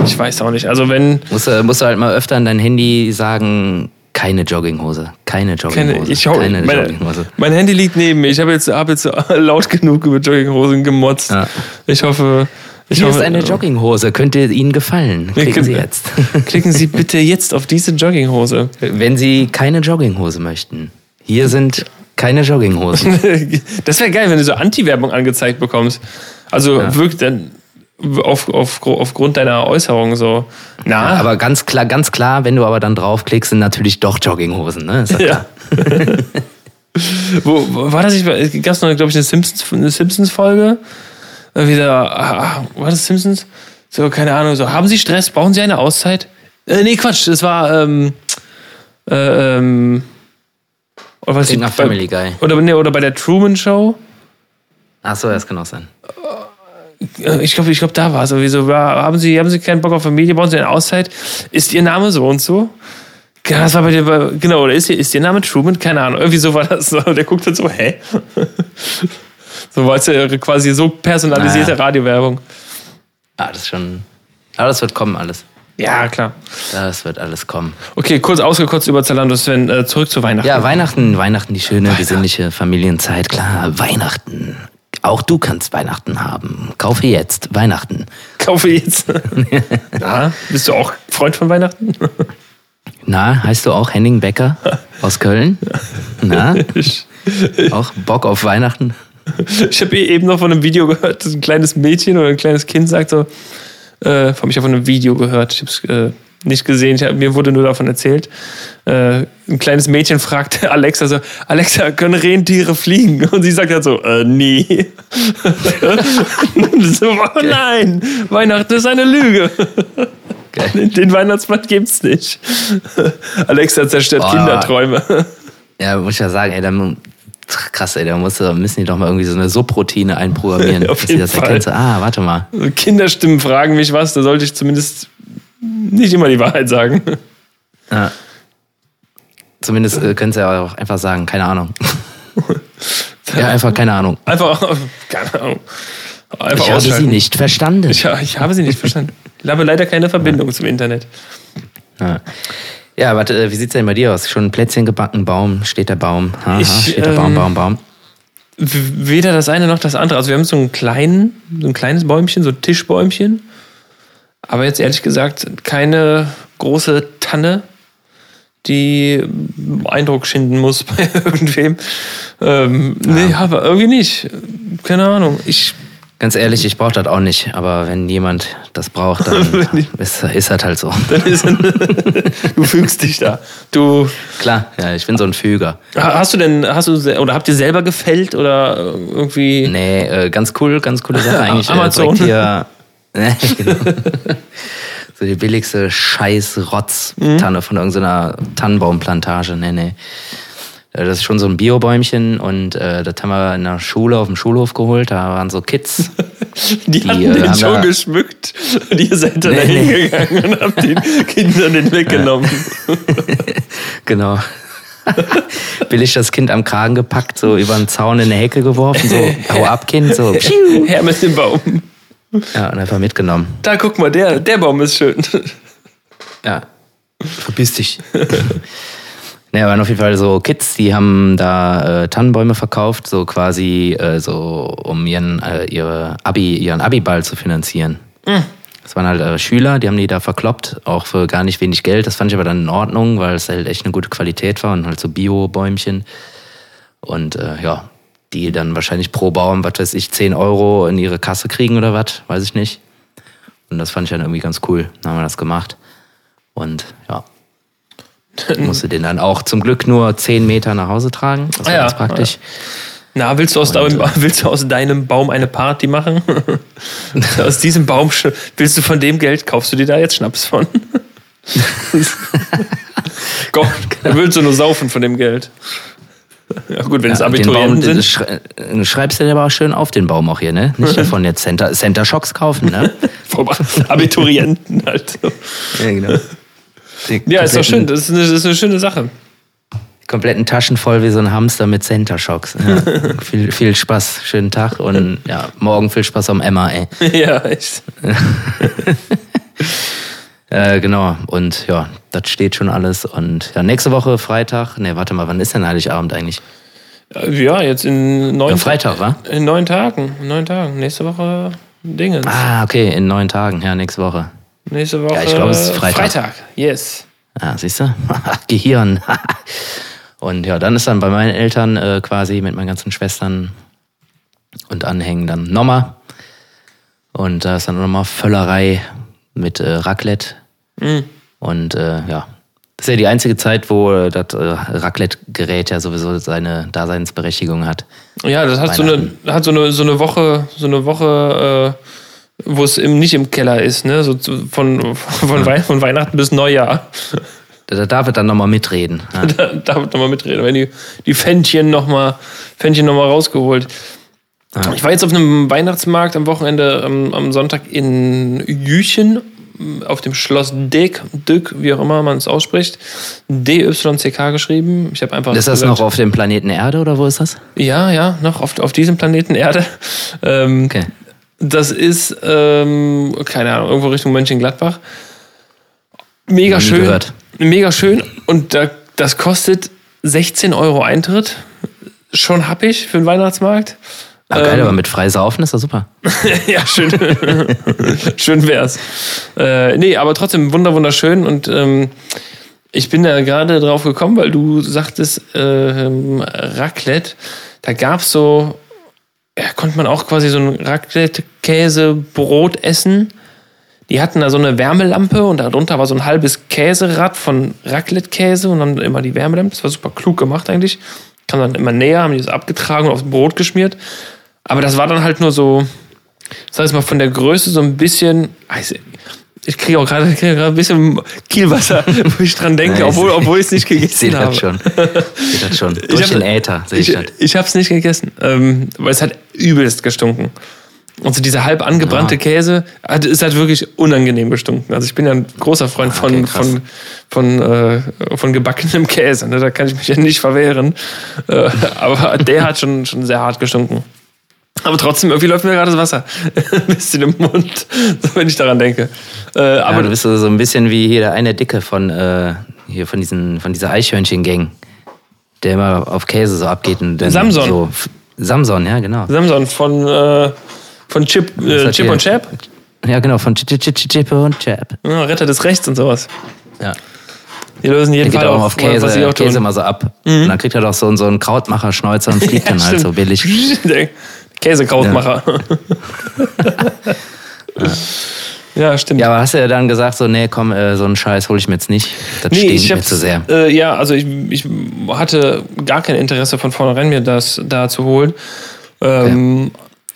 ich weiß auch nicht. Also wenn musst du, musst du halt mal öfter an dein Handy sagen, keine Jogginghose, keine Jogginghose, keine, ich, keine meine, Jogginghose. Mein Handy liegt neben mir. Ich habe jetzt, hab jetzt laut genug über Jogginghosen gemotzt. Ja. Ich hoffe, Hier ist eine Jogginghose, könnte Ihnen gefallen. Klicken Sie jetzt. Klicken Sie bitte jetzt auf diese Jogginghose. Wenn Sie keine Jogginghose möchten. Hier sind keine Jogginghosen. das wäre geil, wenn du so Anti-Werbung angezeigt bekommst. Also ja. wirklich dann auf, auf, aufgrund deiner Äußerung so. Na. Ja, aber ganz klar, ganz klar, wenn du aber dann draufklickst, sind natürlich doch Jogginghosen, ne? Ist ja. wo, wo, war das nicht? Gab es noch, glaube ich, eine Simpsons-Folge? Simpsons wieder, ah, war das Simpsons? So, keine Ahnung, so, haben Sie Stress? Brauchen Sie eine Auszeit? Äh, nee, Quatsch, das war, ähm, äh, ähm, oder was ich, Family Guy. Oder, nee, oder bei der Truman Show. Ach so, das kann auch sein. Äh, ich glaube, ich glaub, da war es sowieso. Haben Sie, haben Sie keinen Bock auf Familie? Brauchen Sie eine Auszeit? Ist Ihr Name so und so? Ja, das war bei dir, genau, oder ist, ist Ihr Name Truman? Keine Ahnung. Irgendwie so war das. Der guckt dann so, hä? So war es ja quasi so personalisierte naja. Radiowerbung. Ah, das ist schon. Aber das wird kommen alles. Ja, klar. Das wird alles kommen. Okay, kurz ausgekotzt über Zalando, Sven. Äh, zurück zu Weihnachten. Ja, Weihnachten, Weihnachten, die schöne, besinnliche Familienzeit. Klar, Weihnachten. Auch du kannst Weihnachten haben. Kaufe jetzt Weihnachten. Kaufe jetzt. Na, bist du auch Freund von Weihnachten? Na, heißt du auch Henning Becker aus Köln? Na? Auch Bock auf Weihnachten? Ich habe eben noch von einem Video gehört, dass ein kleines Mädchen oder ein kleines Kind sagt so, äh, habe ich ja von einem Video gehört, ich habe es äh, nicht gesehen, hab, mir wurde nur davon erzählt. Äh, ein kleines Mädchen fragt Alexa so, Alexa, können Rentiere fliegen? Und sie sagt halt so, äh, nee. so, oh nein, Weihnachten ist eine Lüge. Den, den Weihnachtsmann gibt's nicht. Alexa zerstört Boah. Kinderträume. Ja, muss ich ja sagen, ey, dann krass, ey, da müssen die doch mal irgendwie so eine Subroutine einprogrammieren, Auf dass jeden das erkennt. Ah, warte mal. Kinderstimmen fragen mich was, da sollte ich zumindest nicht immer die Wahrheit sagen. Ja. Zumindest äh, können sie ja auch einfach sagen, keine Ahnung. ja, einfach keine Ahnung. Einfach, keine Ahnung. Einfach ich habe sie nicht verstanden. Ich, ich habe sie nicht verstanden. Ich habe leider keine Verbindung ja. zum Internet. Ja. Ja, warte, äh, wie sieht's denn bei dir aus? Schon ein Plätzchen gebacken, Baum, steht der Baum, Aha, ich, steht der Baum, ähm, Baum, Baum. Weder das eine noch das andere. Also wir haben so einen kleinen, so ein kleines Bäumchen, so ein Tischbäumchen. Aber jetzt ehrlich gesagt keine große Tanne, die Eindruck schinden muss bei irgendwem. Ähm, ja. Nee, aber irgendwie nicht. keine Ahnung. Ich, Ganz ehrlich, ich brauche das auch nicht. Aber wenn jemand das braucht, dann ist, ist das halt so. du fügst dich da. Du, Klar, ja, ich bin so ein Füger. Ha- hast du denn, hast du, oder habt ihr selber gefällt oder irgendwie? Nee, äh, ganz cool, ganz coole Sache eigentlich. Amazon. Äh, hier, Nee, genau. so die billigste Scheiß-Rotz-Tanne von irgendeiner Tannenbaumplantage. Nee, nee. Äh, Das ist schon so ein Biobäumchen und äh, das haben wir in der Schule auf dem Schulhof geholt. Da waren so Kids. Die, hatten äh, den haben schon da- geschmückt und ihr seid dann Nee, dahin nee. gegangen und habt den Kindern den weggenommen. Genau. Billig das Kind am Kragen gepackt, so über den Zaun in eine Hecke geworfen, so hau ab, Kind, so. pschiu. Her mit dem Baum. Ja, und einfach mitgenommen. Da guck mal, der, der Baum ist schön. Ja. Verpiss dich. Naja, waren auf jeden Fall so Kids, die haben da äh, Tannenbäume verkauft, so quasi äh, so, um ihren, äh, ihre Abi, ihren Abiball zu finanzieren. Das waren halt äh, Schüler, die haben die da verkloppt, auch für gar nicht wenig Geld. Das fand ich aber dann in Ordnung, weil es halt echt eine gute Qualität war und halt so Bio-Bäumchen. Und äh, ja, die dann wahrscheinlich pro Baum, was weiß ich, 10 Euro in ihre Kasse kriegen oder was, weiß ich nicht. Und das fand ich dann irgendwie ganz cool. Dann haben wir das gemacht. Und ja, musste den dann auch zum Glück nur 10 Meter nach Hause tragen. Das war Ah ja, ganz praktisch. Na, willst du aus, deinem, willst du aus deinem Baum eine Party machen? aus diesem Baum, willst du von dem Geld, kaufst du dir da jetzt Schnaps von? Gott, dann willst du nur saufen von dem Geld. Ja gut, wenn es Ja, Baum, Abiturienten den sind. schrei- äh, schreibst du dir aber auch schön auf den Baum auch hier, ne? Nicht davon jetzt Center, Center Shocks kaufen, ne? Vorbei- Abiturienten halt. ja, genau. Ja, ist doch schön. Das ist, eine, das ist eine schöne Sache. Kompletten Taschen voll wie so ein Hamster mit Center Shocks. Ja. viel, viel Spaß, schönen Tag und ja, morgen viel Spaß am Emma, ey. Ja, echt. Äh, genau, und ja, das steht schon alles. Und ja, nächste Woche Freitag, ne, warte mal, wann ist denn Heiligabend eigentlich? Ja, jetzt in neun Ja, Freitag, wa? In neun Tagen. In neun Tagen. Nächste Woche Dingens. Ah, okay, in neun Tagen, ja, nächste Woche. Nächste Woche. Ja, ich glaube, es ist Freitag. Freitag, yes. Ah, siehst du? Gehirn. und ja, dann ist dann bei meinen Eltern äh, quasi mit meinen ganzen Schwestern und Anhängen dann nochmal. Und da ist dann nochmal Völlerei mit äh, Raclette. Und äh, ja, das ist ja die einzige Zeit, wo äh, das äh, Raclette-Gerät ja sowieso seine Daseinsberechtigung hat. Ja, das hat so eine, hat so eine, so eine Woche, so eine Woche, äh, wo es im, nicht im Keller ist, ne? So von, von, Wei von Weihnachten bis Neujahr. Da darf er dann nochmal mitreden. Ja. Da, da wird nochmal mitreden. Wenn die, die Fännchen nochmal noch mal rausgeholt. Ich war jetzt auf einem Weihnachtsmarkt am Wochenende am, am Sonntag in Jüchen auf dem Schloss Dek, Dück, wie auch immer man es ausspricht. D-Y-C-K geschrieben. Ich habe einfach. Ist das gesagt- noch auf dem Planeten Erde oder wo ist das? Ja, ja, noch auf, auf diesem Planeten Erde. Ähm, Okay. Das ist, ähm, keine Ahnung, irgendwo Richtung Mönchengladbach. Mega nie schön. gehört. Mega schön. Und da, das kostet 16 Euro Eintritt. Schon happig für den Weihnachtsmarkt. Ah, geil, Ähm, aber mit frei saufen ist das super. ja, schön. schön wär's. Äh, nee, aber trotzdem wunder wunderschön und ähm, ich bin da gerade drauf gekommen, weil du sagtest ähm, Raclette. Da gab's so, ja, konnte man auch quasi so ein Raclette-Käse-Brot essen. Die hatten da so eine Wärmelampe und darunter war so ein halbes Käserad von Raclette-Käse und dann immer die Wärmelampe. Das war super klug gemacht eigentlich. Kam dann immer näher, haben die das abgetragen und aufs Brot geschmiert. Aber das war dann halt nur so, sag ich mal, von der Größe so ein bisschen. Ich kriege auch gerade krieg ein bisschen Kielwasser, wo ich dran denke, ich obwohl, obwohl ich es nicht Ich gegessen sehe habe. das schon. Ich sehe das schon. Durch hab- den Äther sehe ich, Ich, das. ich habe es nicht gegessen, ähm, weil es hat übelst gestunken. Und so dieser halb angebrannte Ja. Käse hat, ist halt wirklich unangenehm gestunken. Also ich bin ja ein großer Freund von, Ah, okay, krass. von, von, äh, von gebackenem Käse. Ne? Da kann ich mich ja nicht verwehren. Äh, aber der hat schon, schon sehr hart gestunken. Aber trotzdem, irgendwie läuft mir gerade das Wasser ein bisschen im Mund, wenn ich daran denke. Äh, Aber aber ja, du bist so ein bisschen wie hier der eine Dicke von, äh, hier von, diesen, von dieser Eichhörnchen-Gang, der immer auf Käse so abgeht. Und dann Samson. So, Samson, ja, genau. Samson von, äh, von Chip, äh, Chip und Chap, Ja, genau, von Ch- Ch- Ch- Chip und Chap. ja, Retter des Rechts und sowas. Ja. Die lösen jeden Der geht Fall auch auf Käse, was auch. Käse immer so ab. Und dann kriegt er doch so, so einen Krautmacher-Schnäuzer und fliegt dann halt stimmt. so billig. Käsekrautmacher. Ja. stimmt. Ja, aber hast du ja dann gesagt, so, nee, komm, äh, so einen Scheiß hole ich mir jetzt nicht. Das Nee, ich mir zu sehr. Äh, ja, also ich, ich hatte gar kein Interesse von vornherein, mir das da zu holen. Ähm,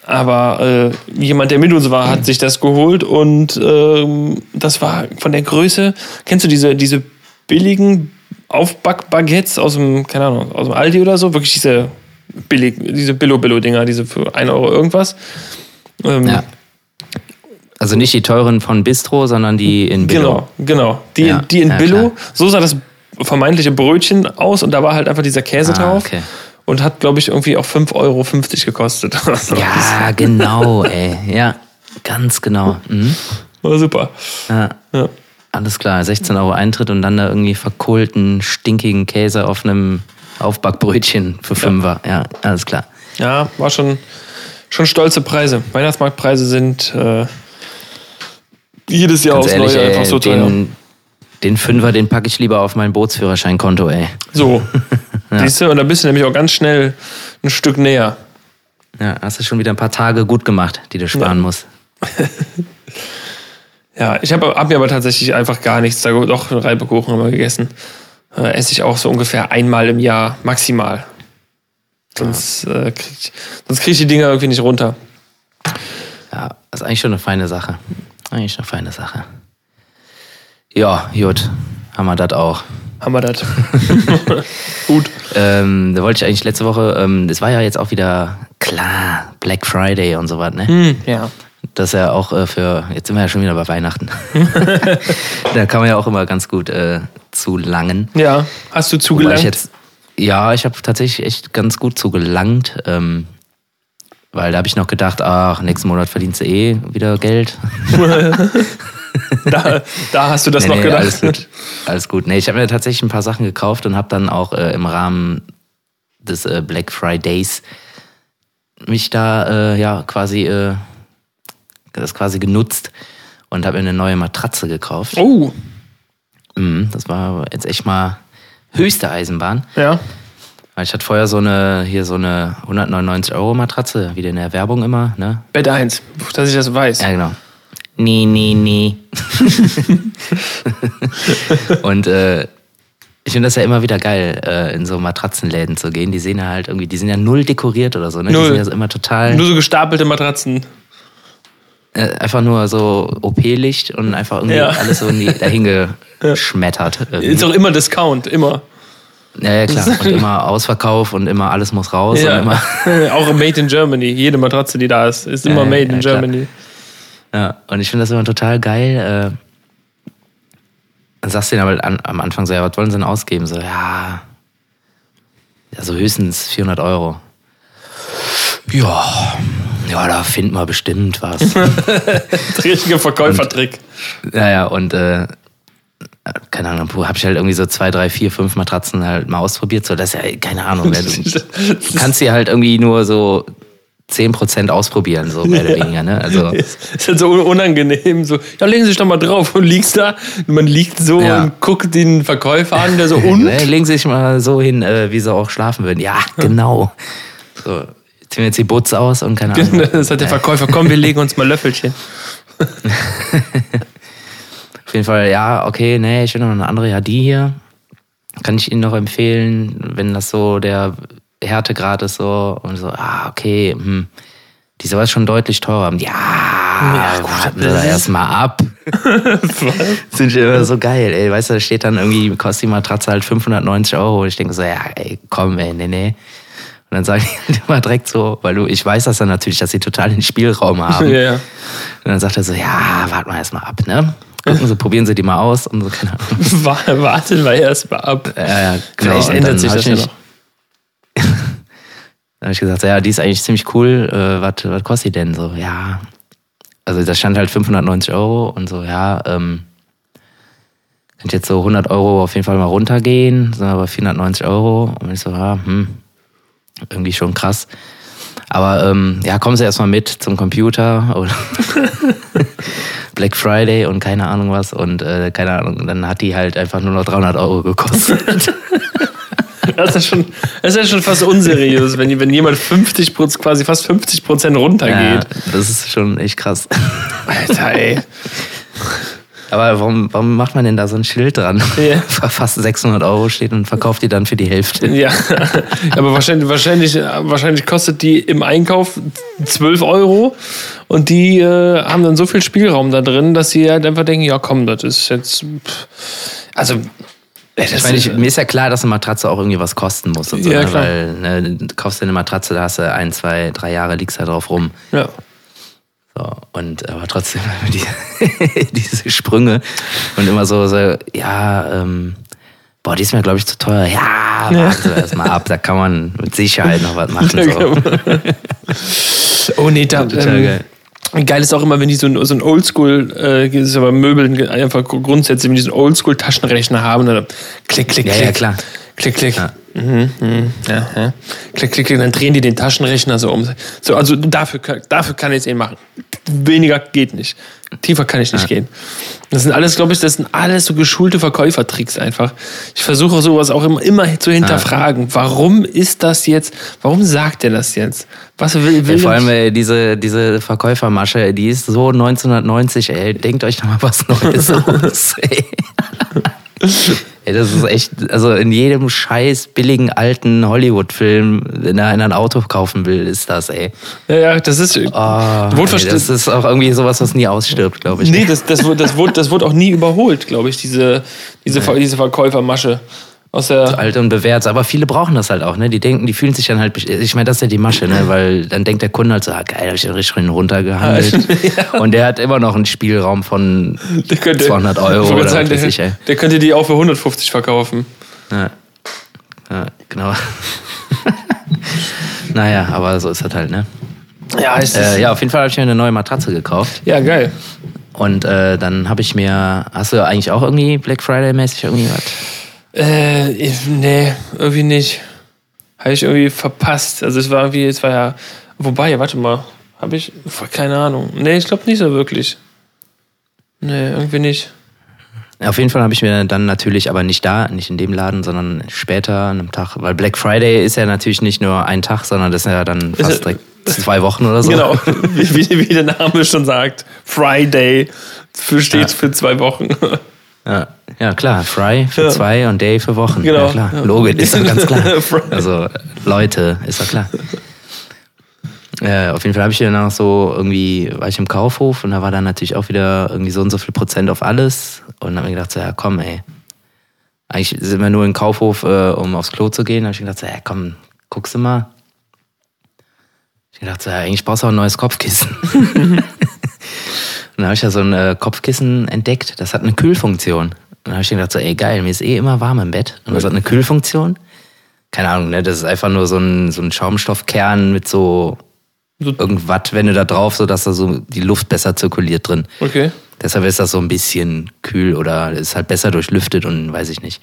Aber äh, jemand, der mit uns war, hat sich das geholt und ähm, das war von der Größe. Kennst du diese, diese billigen Aufbackbaguettes aus dem, keine Ahnung, aus dem Aldi oder so? Wirklich diese billig, diese Billo-Billo-Dinger, diese für 1 Euro irgendwas. Ähm, Ja. Also nicht die teuren von Bistro, sondern die in Billo. Genau, genau. Die, Ja, die in ja, Billo, klar. so sah das vermeintliche Brötchen aus und da war halt einfach dieser Käse Ah, drauf. okay. Und hat, glaube ich, irgendwie auch 5,50 Euro gekostet. Ja, genau, ey. Ja, ganz genau. Mhm. War super. Ja, Ja. alles klar. 16 Euro Eintritt und dann da irgendwie verkohlten, stinkigen Käse auf einem Aufbackbrötchen für Fünfer. Ja, alles klar. ja, war schon, schon stolze Preise. Weihnachtsmarktpreise sind äh, jedes Jahr Ganz aufs ehrlich, Neue einfach so teuer. den, den Fünfer, den packe ich lieber auf mein Bootsführerscheinkonto, ey. So. Siehst du, und da bist du nämlich auch ganz schnell ein Stück näher. Ja, hast du schon wieder ein paar Tage gut gemacht, die du sparen Ja. musst. Ja, ich habe hab mir aber tatsächlich einfach gar nichts da Doch, Reibekuchen haben wir gegessen. Äh, esse ich auch so ungefähr einmal im Jahr maximal. Sonst, äh, krieg ich, sonst krieg ich die Dinger irgendwie nicht runter. Ja, das ist eigentlich schon eine feine Sache. Eigentlich eine feine Sache. Ja, gut. Haben wir das auch. Haben wir das. Gut. Ähm, da wollte ich eigentlich letzte Woche, ähm, das war ja jetzt auch wieder klar, Black Friday und so was, ne? Hm, ja. Das ist ja auch äh, für, jetzt sind wir ja schon wieder bei Weihnachten. da kann man ja auch immer ganz gut äh, zu langen. Ja, hast du zugelangt? Ich jetzt, ja, ich habe tatsächlich echt ganz gut zugelangt, ähm, weil da habe ich noch gedacht, ach, nächsten Monat verdienst du eh wieder Geld. da, da hast du das Nee, noch nee, gedacht. Alles gut. Alles gut. Nee, ich habe mir tatsächlich ein paar Sachen gekauft und habe dann auch äh, im Rahmen des äh, Black Fridays mich da äh, ja quasi äh, das quasi genutzt und habe mir eine neue Matratze gekauft. Oh, Mhm, das war jetzt echt mal höchste Eisenbahn. ja. Weil ich hatte vorher so eine, hier so eine 199 Euro Matratze, wie in der Werbung immer, ne? Bett 1, dass ich das weiß. Ja, genau. Nee, nee, nee. und äh, ich finde das ja immer wieder geil, äh, in so Matratzenläden zu gehen. Die sehen ja halt irgendwie, die sind ja null dekoriert oder so, ne? Null. Die sind ja so immer total, Nur so gestapelte Matratzen. Äh, einfach nur so OP-Licht und einfach irgendwie Ja. alles so in die, dahin geschmettert. irgendwie. Ist auch immer Discount, immer. Ja, ja, klar. Und immer Ausverkauf und immer alles muss raus und Ja. immer. auch Made in Germany. Jede Matratze, die da ist, ist immer Ja, Made in klar. Germany. Ja, und ich finde das immer total geil. Äh, dann sagst du denen aber an, am Anfang so, ja, was wollen sie denn ausgeben? So, ja, ja so höchstens 400 Euro. Ja, ja, da finden wir bestimmt was. Richtiger Verkäufertrick. naja, und äh, keine Ahnung, hab ich halt irgendwie so zwei, drei, vier, fünf Matratzen halt mal ausprobiert. So, das ist ja, keine Ahnung, wer- du kannst sie halt irgendwie nur so 10% ausprobieren, so mehr oder weniger, ne? Also. ist halt so unangenehm. So, ja, legen Sie sich doch mal drauf und liegst da. Und man liegt so Ja. und guckt den Verkäufer an, der so und. Legen Sie sich mal so hin, äh, wie sie auch schlafen würden. Ja, genau. So, ziehen wir jetzt die Butz aus und keine Ahnung. Das hat der Verkäufer, komm, wir legen uns mal Löffelchen. Auf jeden Fall, ja, okay, nee, ich will noch eine andere, ja, die hier. Kann ich Ihnen noch empfehlen, wenn das so der Härtegrad ist so und so, ah, okay, hm. Die aber schon deutlich teurer. Ja, Ja, gut, warten wir das da erstmal ab. Sind schon immer so geil, ey. Weißt du, da steht dann irgendwie, kostet die Matratze halt 590 Euro. Und ich denke so, ja, ey, komm, ey, nee, nee. Und dann sage ich halt immer direkt so, weil du, ich weiß das dann natürlich, dass sie total den Spielraum haben. Ja, ja. Und dann sagt er so, ja, warten wir erstmal ab, ne? Gucken Sie, probieren Sie die mal aus und so, keine Ahnung. Wa- Warten wir erst mal ab. Ja, ja, genau. Vielleicht ändert sich das ja noch. Dann habe ich gesagt, ja, die ist eigentlich ziemlich cool. Äh, was, was kostet die denn? So, ja. Also da stand halt 590 Euro und so, ja, ähm, könnte jetzt so 100 Euro auf jeden Fall mal runtergehen, sind aber 490 Euro. Und ich so, ja, hm, irgendwie schon krass. Aber ähm, ja, kommen Sie erstmal mit zum Computer oder Black Friday und keine Ahnung was und äh, keine Ahnung, dann hat die halt einfach nur noch 300 Euro gekostet. Das ist, schon, das ist ja schon fast unseriös, wenn, wenn jemand 50 quasi fast 50 Prozent runtergeht. Ja, das ist schon echt krass. Alter, ey. Aber warum, warum macht man denn da so ein Schild dran? Ja. Fast 600 Euro steht und verkauft die dann für die Hälfte. Ja, aber wahrscheinlich, wahrscheinlich, wahrscheinlich kostet die im Einkauf 12 Euro und die äh, haben dann so viel Spielraum da drin, dass sie halt einfach denken, ja komm, das ist jetzt... Also... das Ich meine, ich, mir ist ja klar, dass eine Matratze auch irgendwie was kosten muss und so, Ja, ne? klar. weil ne, du kaufst dir eine Matratze, da hast du ein, zwei, drei Jahre liegst da drauf rum. ja. So, und aber trotzdem die, diese Sprünge und immer so, so ja, ähm, boah, die ist mir, glaube ich, zu teuer. Ja, warte erst mal ab, da kann man mit Sicherheit noch was machen. So. Oh nee, da, Total ähm, geil. Geil ist auch immer, wenn die so ein, so ein Oldschool, äh, ist aber Möbeln einfach grundsätzlich, wenn die so einen Oldschool-Taschenrechner haben, dann klick, klick, Ja, klick. ja, klar. Klick, klick. Ja. Mhm, mhm, ja, ja. Klick, klick, klick, dann drehen die den Taschenrechner so um. So, also dafür, kann- dafür kann ich es eh machen. Weniger geht nicht. Tiefer kann ich nicht gehen. Das sind alles, glaube ich, das sind alles so geschulte Verkäufertricks einfach. Ich versuche sowas auch immer, immer zu hinterfragen. Warum ist das jetzt? Warum sagt er das jetzt? Was will, will Ja, vor allem ey, diese, diese Verkäufermasche, die ist so 1990, ey, denkt euch doch mal was Neues aus, ey. Ey, das ist echt, also in jedem scheiß billigen alten Hollywood-Film, wenn er einer ein Auto kaufen will, ist das, ey. Ja, ja, das ist. Oh, ey, das ist auch irgendwie sowas, was nie ausstirbt, glaube ich. Nee, das, das, wurde, das, wurde, das wurde auch nie überholt, glaube ich, diese, diese, Ver- diese Verkäufermasche. Aus der. alt und bewährt. Aber viele brauchen das halt auch, ne? Die denken, die fühlen sich dann halt, ich meine, das ist ja die Masche, ne? Weil dann denkt der Kunde halt so, ah, geil, hab ich den richtig runtergehandelt. Und der hat immer noch einen Spielraum von könnte, 200 Euro oder sagen, der, ich, ey. der könnte die auch für 150 verkaufen. Ja, ja genau. naja, aber so ist das halt, ne? Ja, ist Äh, ja, auf jeden Fall habe ich mir eine neue Matratze gekauft. ja, geil. Und äh, dann habe ich mir, hast du eigentlich auch irgendwie Black Friday-mäßig irgendwie was? Äh, ich- nee, irgendwie nicht. Habe ich irgendwie verpasst. Also es war irgendwie, es war ja. Wobei, warte mal. Habe ich. Keine Ahnung. Nee, ich glaube nicht so wirklich. Nee, irgendwie nicht. Auf jeden Fall habe ich mir dann natürlich, aber nicht da, nicht in dem Laden, sondern später an einem Tag, weil Black Friday ist ja natürlich nicht nur ein Tag, sondern das ist ja dann fast direkt zwei Wochen oder so. Genau, wie, wie, wie der Name schon sagt. Friday steht Ja. für zwei Wochen. Ja, ja klar, Fry für Ja. zwei und Day für Wochen. Genau. Ja, klar. Ja. Logisch, ist doch ganz klar. Also, Leute, ist doch klar. Äh, auf jeden Fall habe ich dann auch so irgendwie, war ich im Kaufhof und da war dann natürlich auch wieder irgendwie so und so viel Prozent auf alles. Und dann habe ich gedacht, so, ja komm, ey. Eigentlich sind wir nur im Kaufhof, äh, um aufs Klo zu gehen. Da habe ich gedacht, so, ja komm, guckst du mal. Ich gedacht, so, ja, eigentlich brauchst du auch ein neues Kopfkissen. Dann habe ich ja so ein äh, Kopfkissen entdeckt, das hat eine Kühlfunktion. Und dann habe ich gedacht, so, ey geil, mir ist eh immer warm im Bett. Und das hat eine Kühlfunktion. Keine Ahnung, ne? Das ist einfach nur so ein, so ein Schaumstoffkern mit so So- irgendwas, wenn du da drauf, so dass da so die Luft besser zirkuliert drin. Okay. Deshalb ist das so ein bisschen kühl oder ist halt besser durchlüftet und weiß ich nicht.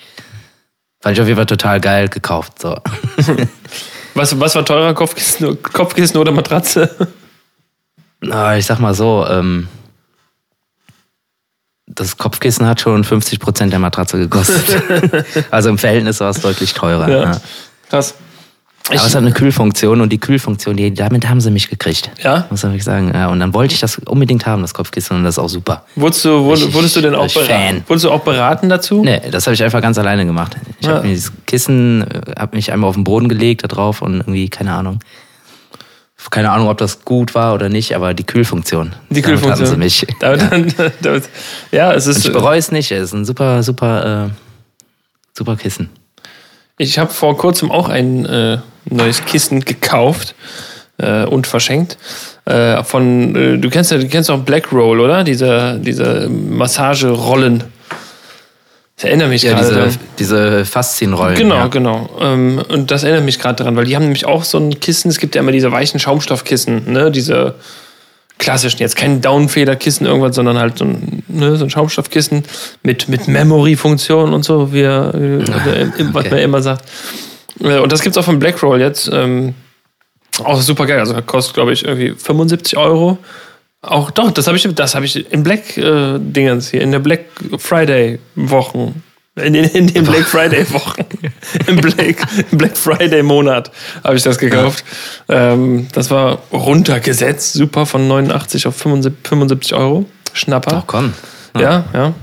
Fand ich auf jeden Fall total geil gekauft. So. Was, was war teurer, Kopfkissen, Kopfkissen oder Matratze? Na, ich sag mal so, ähm, das Kopfkissen hat schon 50% der Matratze gekostet. also im Verhältnis war es deutlich teurer. Ja. Ja. Krass. Aber es hat eine Kühlfunktion und die Kühlfunktion, die, damit haben sie mich gekriegt. Ja? Muss ich sagen. Ja, und dann wollte ich das unbedingt haben, das Kopfkissen, und das ist auch super. Wurdest du, wurd, wurdest du denn auch beraten? Fan. Wurdest du auch beraten dazu? Nee, das habe ich einfach ganz alleine gemacht. Ich Ja. habe mir dieses Kissen, habe mich einmal auf den Boden gelegt da drauf und irgendwie, keine Ahnung. Keine Ahnung, ob das gut war oder nicht, aber die Kühlfunktion. Die damit hatten Kühlfunktion. sie mich. Damit, damit, ja, es ist. Ich bereue es nicht, es ist ein super, super, äh, super Kissen. Ich habe vor kurzem auch ein äh, neues Kissen gekauft äh, und verschenkt. Äh, von, äh, du kennst ja, du kennst auch Black Roll, oder? Diese, diese Massagerollen. Ich erinnere mich Ja, gerade. diese, diese Faszienrollen. Genau, ja. genau. Ähm, und das erinnert mich gerade daran, weil die haben nämlich auch so ein Kissen, es gibt ja immer diese weichen Schaumstoffkissen, ne? Diese klassischen, jetzt kein Downfederkissen irgendwas, sondern halt so ein, ne, so ein Schaumstoffkissen mit, mit Memory-Funktion und so, wie er, was okay. man immer sagt. Äh, Und das gibt's auch von Blackroll jetzt. Ähm, auch super geil. Also kostet, glaube ich, irgendwie 75 Euro. Auch doch, das habe ich, das habe ich in Black äh, Dingens hier, in der Black Friday Wochen In den, in den Black Friday Wochen. Im Black, Black Friday Monat habe ich das gekauft. Ähm, das war runtergesetzt, super, von 89 auf 75, 75 Euro. Schnapper. Ach komm. Ja, ja.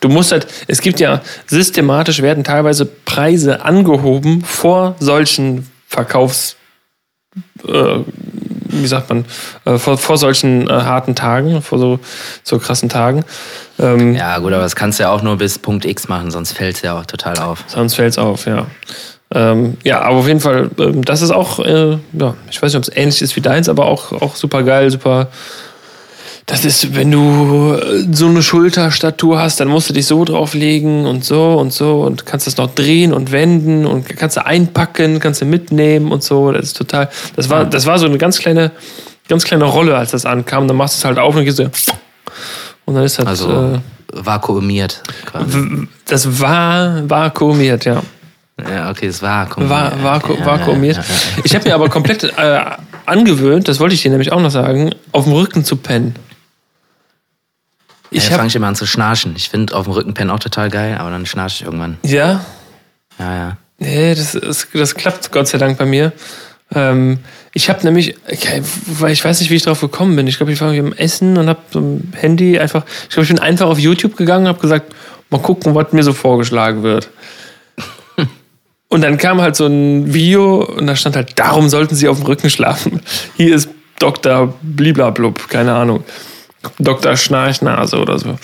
Du musst halt, es gibt ja systematisch werden teilweise Preise angehoben vor solchen Verkaufs, äh, wie sagt man, äh, vor, vor solchen äh, harten Tagen, vor so, so krassen Tagen. Ähm, Ja, gut, aber das kannst du ja auch nur bis Punkt X machen, sonst fällt es ja auch total auf. Sonst fällt's auf, ja. Ähm, ja, aber auf jeden Fall, ähm, das ist auch, äh, ja, ich weiß nicht, ob es ähnlich ist wie deins, aber auch, auch super geil, super. Das ist, wenn du äh, so eine Schulterstatur hast, dann musst du dich so drauflegen und so und so und kannst das noch drehen und wenden und kannst du einpacken, kannst du mitnehmen und so. Das ist total, das war, das war so eine ganz kleine, ganz kleine Rolle, als das ankam. Dann machst du es halt auf und gehst so, und dann ist das, Also äh, vakuumiert. Quasi. das war vakuumiert, ja. Ja, okay, es war vakuumiert. War, vaku ja, vakuumiert. Ja, ja, ja. Ich habe mir aber komplett äh, angewöhnt, das wollte ich dir nämlich auch noch sagen, auf dem Rücken zu pennen. Ich ja, fange ich immer an zu schnarchen. Ich finde auf dem Rücken pennen auch total geil, aber dann schnarche ich irgendwann. ja, Ja, ja. nee, das, das, das klappt Gott sei Dank bei mir. Ähm, ich habe nämlich, weil ich weiß nicht, wie ich drauf gekommen bin. Ich glaube, ich war am Essen und habe so ein Handy einfach. Ich glaube, ich bin einfach auf YouTube gegangen und habe gesagt, mal gucken, was mir so vorgeschlagen wird. Und dann kam halt so ein Video und da stand halt, darum sollten Sie auf dem Rücken schlafen. Hier ist Dr. Bliblablub, keine Ahnung. Dr. Schnarchnase oder so.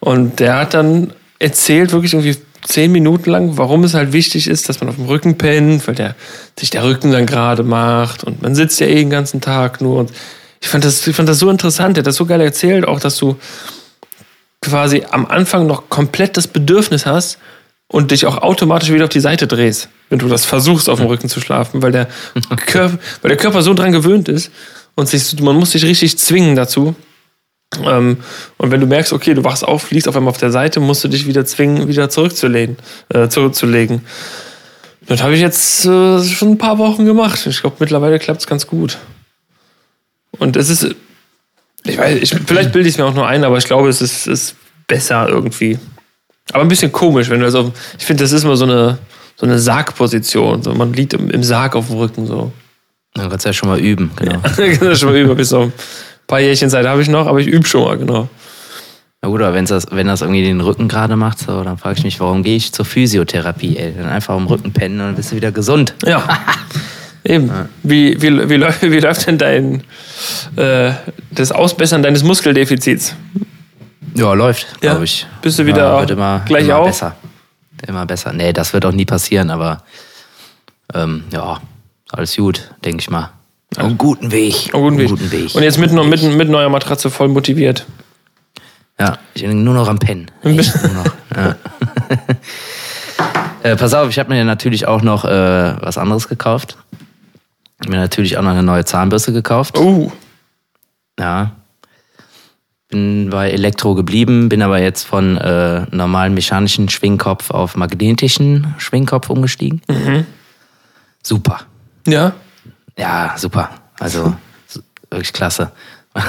Und der hat dann erzählt, wirklich irgendwie zehn Minuten lang, warum es halt wichtig ist, dass man auf dem Rücken pennt, weil der, sich der Rücken dann gerade macht und man sitzt ja eh den ganzen Tag nur. Und ich fand das, ich fand das so interessant, der hat das so geil erzählt, auch dass du quasi am Anfang noch komplett das Bedürfnis hast und dich auch automatisch wieder auf die Seite drehst, wenn du das versuchst, auf dem Rücken zu schlafen, weil der, Körper, weil der Körper so dran gewöhnt ist und sich, man muss sich richtig zwingen dazu. Ähm, und wenn du merkst, okay, du wachst auf, liegst auf einmal auf der Seite, musst du dich wieder zwingen, wieder zurückzulehnen, äh, zurückzulegen. Das habe ich jetzt äh, schon ein paar Wochen gemacht. Ich glaube, mittlerweile klappt es ganz gut. Und es ist, ich weiß, ich, vielleicht bilde ich es mir auch nur ein, aber ich glaube, es ist, ist besser irgendwie. Aber ein bisschen komisch, wenn du das auf, ich finde, das ist immer so eine, so eine Sargposition. So, man liegt im, im Sarg auf dem Rücken so. Dann kannst du ja schon mal üben, genau. das ist schon mal über bis ein paar Jährchen Zeit habe ich noch, aber ich übe schon mal, genau. Na gut, aber wenn's das, wenn das irgendwie den Rücken gerade macht, so, dann frage ich mich, warum gehe ich zur Physiotherapie, ey? Dann einfach am Rücken pennen und dann bist du wieder gesund. Ja. Eben. Wie, wie, wie, läuft, wie läuft denn dein äh, das Ausbessern deines Muskeldefizits? Ja, läuft, Ja? glaube ich. Bist du wieder wird immer, gleich immer auf? besser. Immer besser. Nee, das wird auch nie passieren, aber ähm, ja, alles gut, denke ich mal. Auf einem guten Weg. Guten Weg. Auf einem guten Weg. Und jetzt mit, mit, mit neuer Matratze voll motiviert. Ja, ich bin nur noch am Pennen. Noch. Ja. äh, pass auf, ich habe mir natürlich auch noch äh, was anderes gekauft. Ich habe mir natürlich auch noch eine neue Zahnbürste gekauft. Oh. Ja. Bin bei Elektro geblieben, bin aber jetzt von äh, normalen mechanischen Schwingkopf auf magnetischen Schwingkopf umgestiegen. Super. Ja. Ja, super. Also wirklich klasse.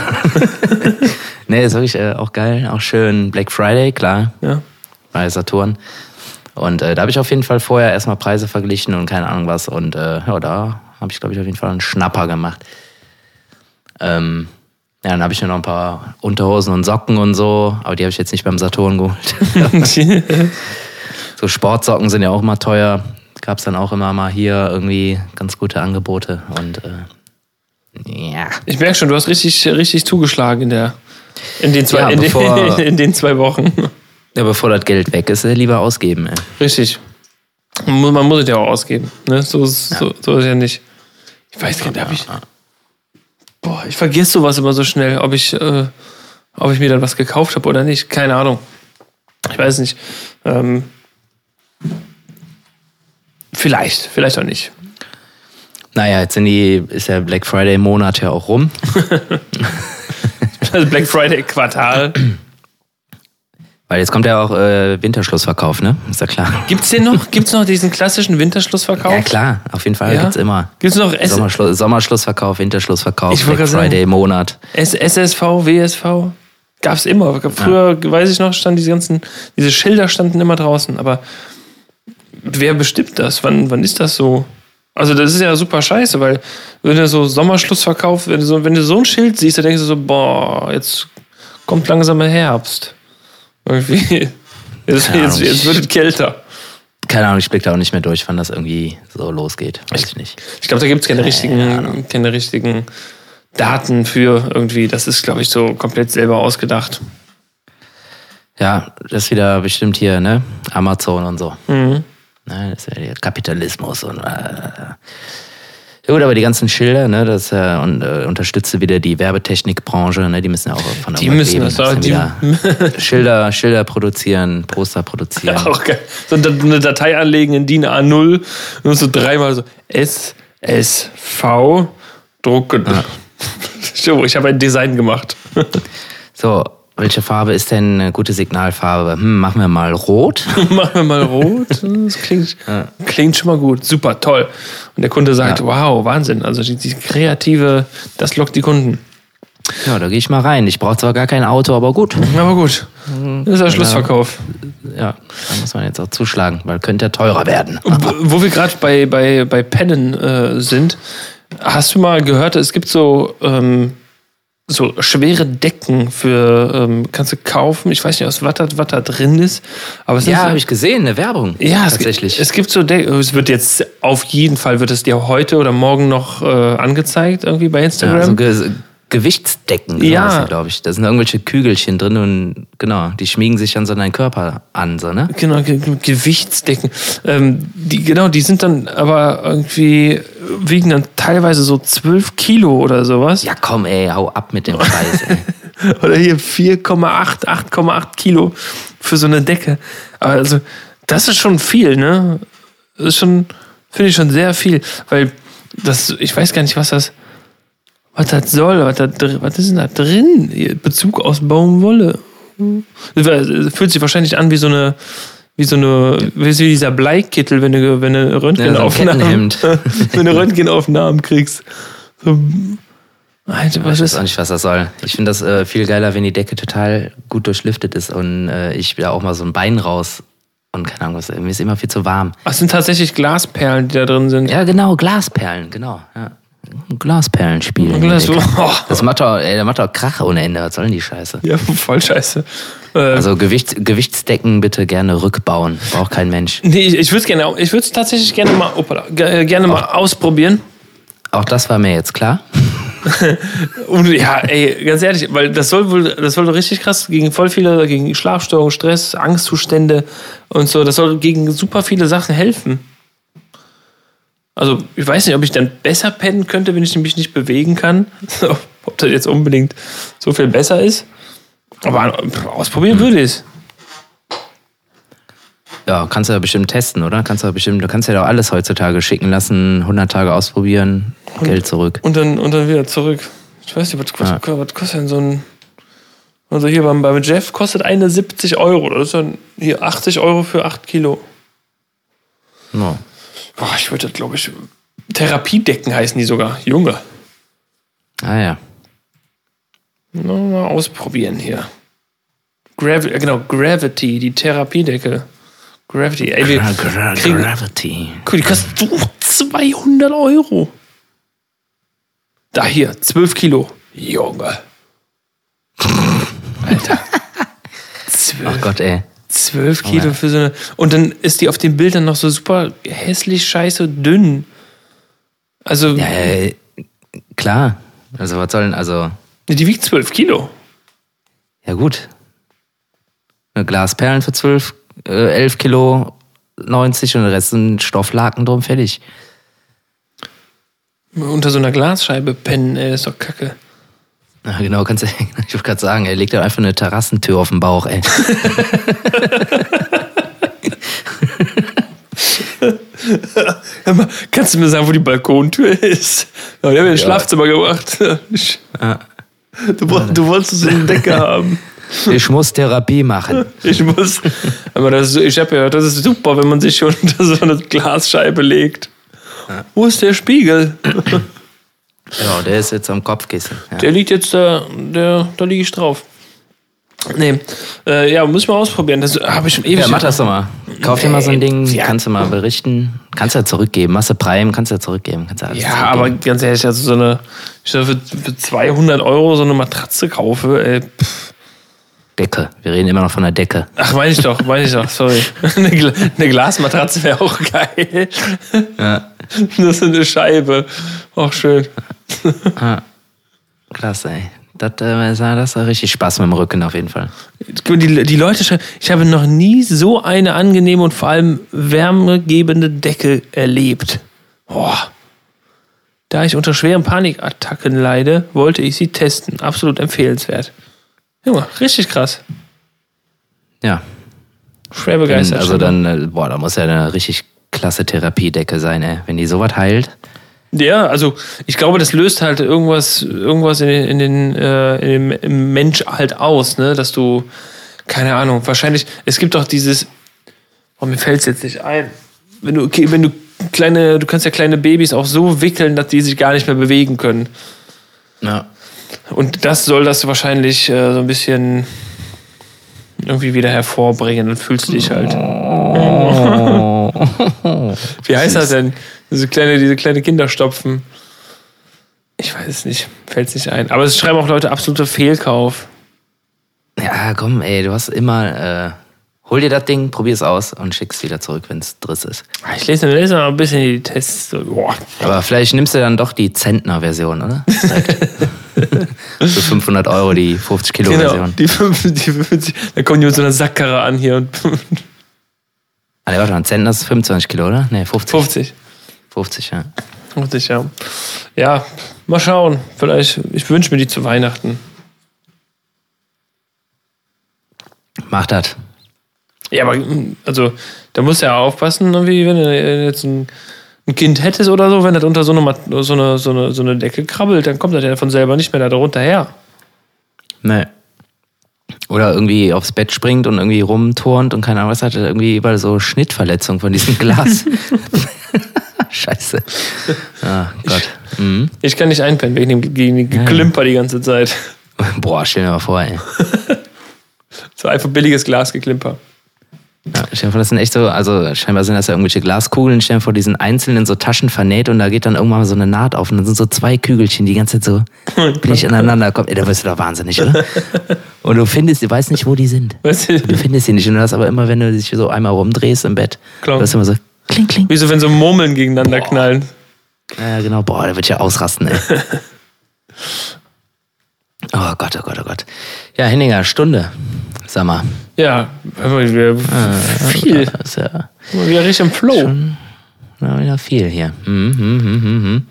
nee, ist wirklich äh, auch geil. Auch schön Black Friday, klar, Ja. bei Saturn. Und äh, da habe ich auf jeden Fall vorher erstmal Preise verglichen und keine Ahnung was. Und äh, ja, da habe ich, glaube ich, auf jeden Fall einen Schnapper gemacht. Ähm, ja, dann habe ich mir noch ein paar Unterhosen und Socken und so, aber die habe ich jetzt nicht beim Saturn geholt. so Sportsocken sind ja auch immer teuer. Gab es dann auch immer mal hier irgendwie ganz gute Angebote. Und äh, ja. ich merke schon, du hast richtig, richtig zugeschlagen in der in den zwei, Ja, in, bevor- den, in den zwei Wochen. ja, bevor das Geld weg ist, äh, lieber ausgeben. Ey. Richtig. Man muss, es ja auch ausgeben. Ne? So, ist, so, so ist ja nicht. Ich weiß gar nicht, hab ich. Boah, ich vergesse sowas immer so schnell, ob ich, äh, ob ich mir dann was gekauft habe oder nicht. Keine Ahnung. Ich weiß nicht. Ähm, vielleicht, vielleicht auch nicht. Naja, jetzt sind die, ist der Black Friday Monat ja auch rum. Das Black Friday Quartal. Weil jetzt kommt ja auch äh, Winterschlussverkauf, ne? Ist ja klar. Gibt's den noch? Gibt's noch diesen klassischen Winterschlussverkauf? Ja, klar, auf jeden Fall Ja? gibt's immer. Gibt's noch S Sommerschlu Sommerschlussverkauf, Winterschlussverkauf, Ich Black Friday Monat. S SSV, WSV? Gab's immer. Früher, weiß ich noch, standen diese ganzen, diese Schilder standen immer draußen, aber wer bestimmt das? Wann, wann ist das so? Also das ist ja super scheiße, weil wenn du so Sommerschlussverkauf, wenn du so, wenn du so ein Schild siehst, dann denkst du so, boah, jetzt kommt langsam der Herbst. Irgendwie. Jetzt, Keine jetzt, jetzt wird es kälter. Keine Ahnung, ich blick da auch nicht mehr durch, wann das irgendwie so losgeht. Weiß ich nicht. Ich glaube, da gibt es keine richtigen, keine richtigen Daten für irgendwie. Das ist, glaube ich, so komplett selber ausgedacht. Ja, das ist wieder bestimmt hier, ne? Amazon und so. Mhm. Ne, das ist ja der Kapitalismus und. Äh, ja gut, aber die ganzen Schilder, ne, das äh, und, äh, unterstütze wieder die Werbetechnikbranche, ne, die müssen ja auch von Die irgendwas müssen leben. das auch, ja wieder Schilder, Schilder produzieren, Poster produzieren. Auch geil. So eine Datei anlegen in DIN A0 und so dreimal so S, S, V, drucken. So, ich habe ein Design gemacht. So, welche Farbe ist denn eine gute Signalfarbe? Hm, machen wir mal rot. Machen wir mal rot. Das klingt, klingt schon mal gut. Super, toll. Und der Kunde sagt, Ja. wow, Wahnsinn. Also die, die kreative, das lockt die Kunden. Ja, da gehe ich mal rein. Ich brauche zwar gar kein Auto, aber gut. Aber gut. Das ist der Schlussverkauf. Ja, da muss man jetzt auch zuschlagen, weil könnte ja teurer werden. Wo wir gerade bei, bei, bei Pennen äh, sind, hast du mal gehört, es gibt so, ähm, so schwere Decken für, ähm, kannst du kaufen. Ich weiß nicht, aus was da, was da drin ist. Aber es Ja, habe so, ich gesehen, eine Werbung. ja, es, tatsächlich. Es gibt so Decken. Es wird jetzt auf jeden Fall wird es dir heute oder morgen noch äh, angezeigt, irgendwie bei ja, Instagram. so Ge Gewichtsdecken, Ja. ja. glaube ich. Da sind irgendwelche Kügelchen drin und genau, die schmiegen sich an so deinen Körper an, so, ne? Genau, Ge Ge- Gewichtsdecken. Ähm, die, genau, die sind dann aber irgendwie, wiegen dann teilweise so 12 Kilo oder sowas. Ja, komm, ey, hau ab mit dem Scheiß, ey. Oder hier 4,8, 8,8 Kilo für so eine Decke. Aber also, das ist schon viel, ne? Das ist schon, finde ich schon sehr viel. Weil das, ich weiß gar nicht, was das, was das soll, was, da, dr- was ist denn da drin? Bezug aus Baumwolle. Das Fühlt sich wahrscheinlich an wie so eine, wie so eine, wie dieser Bleikittel, wenn du, wenn du Röntgenaufnahmen, Kettenhemd. wenn du Röntgenaufnahmen kriegst. So, Alter, was Ich weiß auch nicht, was das soll. Ich finde das äh, viel geiler, wenn die Decke total gut durchlüftet ist und äh, ich da auch mal so ein Bein raus und keine Ahnung, was, mir ist immer viel zu warm. Ach, es sind tatsächlich Glasperlen, die da drin sind. Ja, genau, Glasperlen, genau. Ja. Glasperlenspiel. der Glas-. Oh. Das macht doch, ey, das macht doch Krach ohne Ende. Was soll denn die Scheiße? Ja, voll scheiße. Äh, Also Gewichts, Gewichtsdecken bitte gerne rückbauen. Braucht kein Mensch. nee, ich, ich würde es gerne, ich würde tatsächlich gerne mal, opala, äh, gerne mal ausprobieren. Auch das war mir jetzt klar. Und ja, ey, ganz ehrlich, weil das soll wohl, das soll richtig krass gegen voll viele, gegen Schlafstörungen, Stress, Angstzustände und so, das soll gegen super viele Sachen helfen. Also, ich weiß nicht, ob ich dann besser pennen könnte, wenn ich mich nicht bewegen kann. ob das jetzt unbedingt so viel besser ist. Aber ausprobieren würde ich es. Ja, kannst du ja bestimmt testen, oder? Kannst du ja bestimmt, du kannst ja doch alles heutzutage schicken lassen, 100 Tage ausprobieren, Geld zurück. Und dann, und dann wieder zurück. Ich weiß nicht, was kostet, was kostet denn so ein. Also hier beim, beim Jeff kostet eine 70 Euro. Das ist dann hier 80 Euro für 8 Kilo. No. Boah, ich würde das, glaube ich. Therapiedecken heißen die sogar. Junge. Ah ja. Na, mal ausprobieren hier. Gravi äh, genau, Gravity, die Therapiedecke. Gravity. Ey, wir Gra gra kriegen, Gravity. Guck, die kostet oh, 200 Euro. Da hier, 12 Kilo. Junge. Alter. 12, Ach Gott, ey. 12 Kilo ja. für so eine. Und dann ist die auf den Bildern noch so super hässlich, scheiße, dünn. Also, Ja, äh, klar. Also was sollen, also, die wiegt 12 Kilo. ja gut. Eine Glasperlen für 12, äh, 11 Kilo 90 und der Rest sind Stofflaken drum, fertig. Unter so einer Glasscheibe pennen, ey, ist doch kacke. Ja, genau, kannst du, ich wollte gerade sagen, er legt da einfach eine Terrassentür auf den Bauch, ey. Kannst du mir sagen, wo die Balkontür ist? Ja, die haben wir ins Schlafzimmer gemacht. Du, woll- du wolltest so eine Decke haben. Ich muss Therapie machen. Ich muss. Aber das, ich habe gehört, das ist super, wenn man sich unter so eine Glasscheibe legt. Wo ist der Spiegel? Ja, der ist jetzt am Kopfkissen. Ja. Der liegt jetzt da, der, da liege ich drauf. Nee, äh, ja, muss ich mal ausprobieren. Das habe ich schon ewig. Ja, mach das doch mal. Kauf dir mal so ein Ding, Ja. kannst du mal berichten. Kannst ja zurückgeben. Machst du Prime, kannst du ja zurückgeben. Kannst ja, alles Ja, aber zurückgeben. ganz ehrlich, also so eine, ich für, für 200 Euro so eine Matratze kaufe, ey, pff. Decke. Wir reden immer noch von der Decke. ach, meine ich doch, meine ich doch, sorry. eine, eine Glasmatratze wäre auch geil. Ja. Nur so eine Scheibe, auch schön. Klasse, ey. Das, äh, das hat richtig Spaß mit dem Rücken auf jeden Fall. Die, die Leute schreiben, ich habe noch nie so eine angenehme und vor allem wärmegebende Decke erlebt. Boah. Da ich unter schweren Panikattacken leide, wollte ich sie testen. Absolut empfehlenswert. Junge, richtig krass. Ja. Schwer begeistert. also dann, äh, boah, da muss ja eine richtig klasse Therapiedecke sein, ey. Wenn die sowas heilt. Ja, also ich glaube, das löst halt irgendwas, irgendwas in den, in den, äh, in dem, im Mensch halt aus, ne? Dass du, keine Ahnung, wahrscheinlich, es gibt doch dieses, oh, mir fällt es jetzt nicht ein. Wenn du, okay, wenn du kleine, du kannst ja kleine Babys auch so wickeln, dass die sich gar nicht mehr bewegen können. Ja. Und das soll das wahrscheinlich äh, so ein bisschen irgendwie wieder hervorbringen. Dann fühlst du dich halt. Wie heißt das denn? Diese kleine, diese kleine Kinderstopfen. Ich weiß es nicht. Fällt es nicht ein. Aber es schreiben auch Leute absoluter Fehlkauf. Ja, komm, ey, du hast immer, äh, hol dir das Ding, probier es aus und schick's wieder zurück, wenn es driss ist. Ich lese, lese mal ein bisschen die Tests. Boah. Aber vielleicht nimmst du dann doch die Zentner-Version, oder? Für 500 Euro die 50 Kilo Genau, Version. die 50, die 50. Da kommen die mit so einer Sackkarre an hier und Ah, warte mal, ein Zentner ist 25 Kilo, oder? Nee, 50. 50. 50, ja. 50, ja. Ja, mal schauen. Vielleicht, ich wünsche mir die zu Weihnachten. Mach das. Ja, aber also, da musst du ja aufpassen, irgendwie, wenn du jetzt ein, ein Kind hättest oder so, wenn das unter so eine, so, eine, so, eine, so eine Decke krabbelt, dann kommt das ja von selber nicht mehr da drunter her. Nee. Oder irgendwie aufs Bett springt und irgendwie rumturnt und keine Ahnung was hat, irgendwie überall so Schnittverletzung von diesem Glas. Scheiße. Ah, Gott. Mhm. Ich kann nicht einpennen wegen dem gegen Geklimper die ganze Zeit. Boah, stell dir mal vor, ey. So einfach billiges Glasgeklimper. Ja, stell dir vor, das sind echt so, also scheinbar sind das ja irgendwelche Glaskugeln, stell dir vor, die sind einzeln in so Taschen vernäht und da geht dann irgendwann mal so eine Naht auf und dann sind so zwei Kügelchen, die ganze Zeit so billig aneinander kommen. Ey, da wirst du doch wahnsinnig, oder? Und du findest, du weißt nicht, wo die sind. Weißt du, Du findest sie nicht und du hast aber immer, wenn du dich so einmal rumdrehst im Bett, Klar. du hast immer so kling, kling. wie so wenn so Murmeln gegeneinander knallen. Ja, genau. Boah, der wird ja ausrasten, ey. Oh Gott, oh Gott, oh Gott. Ja, Henninger, Stunde. Sag mal. Ja, wir- viel. Das ist ja Immer wieder richtig im Flow. na, wieder viel hier. Mhm, mhm, mhm.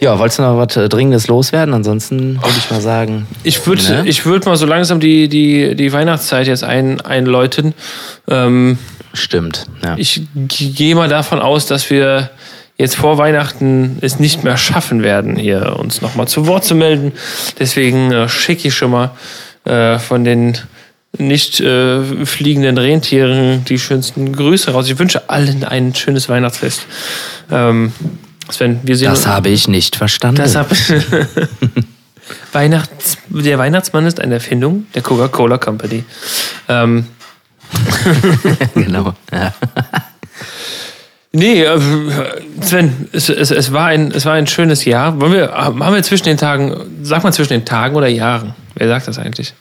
Ja, wolltest du noch was äh, Dringendes loswerden? Ansonsten würde ich mal sagen, Ich würde Ne? ich würd mal so langsam die, die, die Weihnachtszeit jetzt ein, einläuten. Ähm, stimmt. Ja. ich gehe mal davon aus, dass wir jetzt vor Weihnachten es nicht mehr schaffen werden, hier uns nochmal zu Wort zu melden. Deswegen äh, schicke ich schon mal äh, von den nicht äh, fliegenden Rentieren die schönsten Grüße raus. Ich wünsche allen ein schönes Weihnachtsfest. Ähm, Sven, wir sehen das habe ich nicht verstanden. das hab Weihnachts der Weihnachtsmann ist eine Erfindung der Coca-Cola Company. Ähm, genau. Ja. Nee, äh, Sven, es, es, es, war ein, es war ein schönes Jahr. Wollen wir, haben wir zwischen den Tagen, sag mal zwischen den Tagen oder Jahren? Wer sagt das eigentlich?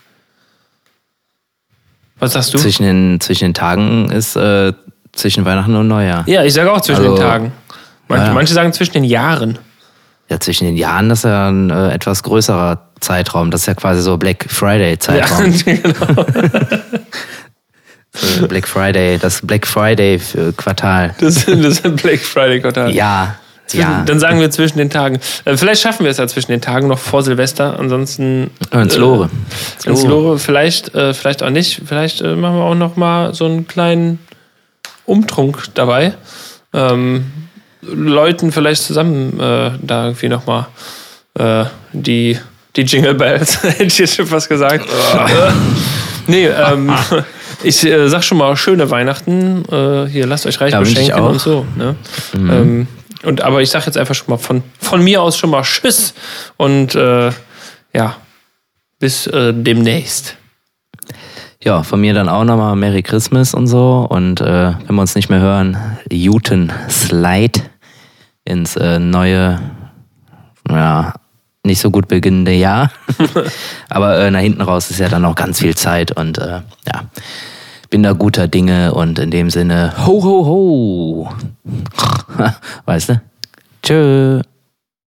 Was sagst du? Zwischen, den, zwischen den Tagen ist äh, zwischen Weihnachten und Neujahr. ja, ich sage auch zwischen Also, den Tagen. Manche, ja. manche sagen zwischen den Jahren. Ja, zwischen den Jahren, das ist ja ein äh, etwas größerer Zeitraum. Das ist ja quasi so Black Friday-Zeitraum. genau. Black Friday, das Black Friday Quartal. Das, das ist ein Black Friday Quartal. Ja, ja. Dann sagen wir zwischen den Tagen. Äh, Vielleicht schaffen wir es ja zwischen den Tagen noch vor Silvester. Ansonsten. ins Lore. Äh, ins Lore. Vielleicht, äh, vielleicht auch nicht. Vielleicht äh, machen wir auch noch mal so einen kleinen Umtrunk dabei. Ähm, Leuten vielleicht zusammen äh, da irgendwie noch mal äh, die, die Jingle Bells, hätte ich jetzt schon fast gesagt. Äh, nee, ähm, ich äh, sag schon mal schöne Weihnachten. Äh, hier, lasst euch reich Ja, beschenken und so. Ne? Ähm, und, aber ich sag jetzt einfach schon mal von, von mir aus schon mal Tschüss und äh, ja, bis äh, demnächst. Ja, von mir dann auch nochmal Merry Christmas und so. Und äh, wenn wir uns nicht mehr hören, Juten Slide ins äh, neue, ja, nicht so gut beginnende Jahr. Aber äh, nach hinten raus ist ja dann noch ganz viel Zeit und äh, ja, bin da guter Dinge und in dem Sinne, ho, ho, ho. weißt du? Tschö.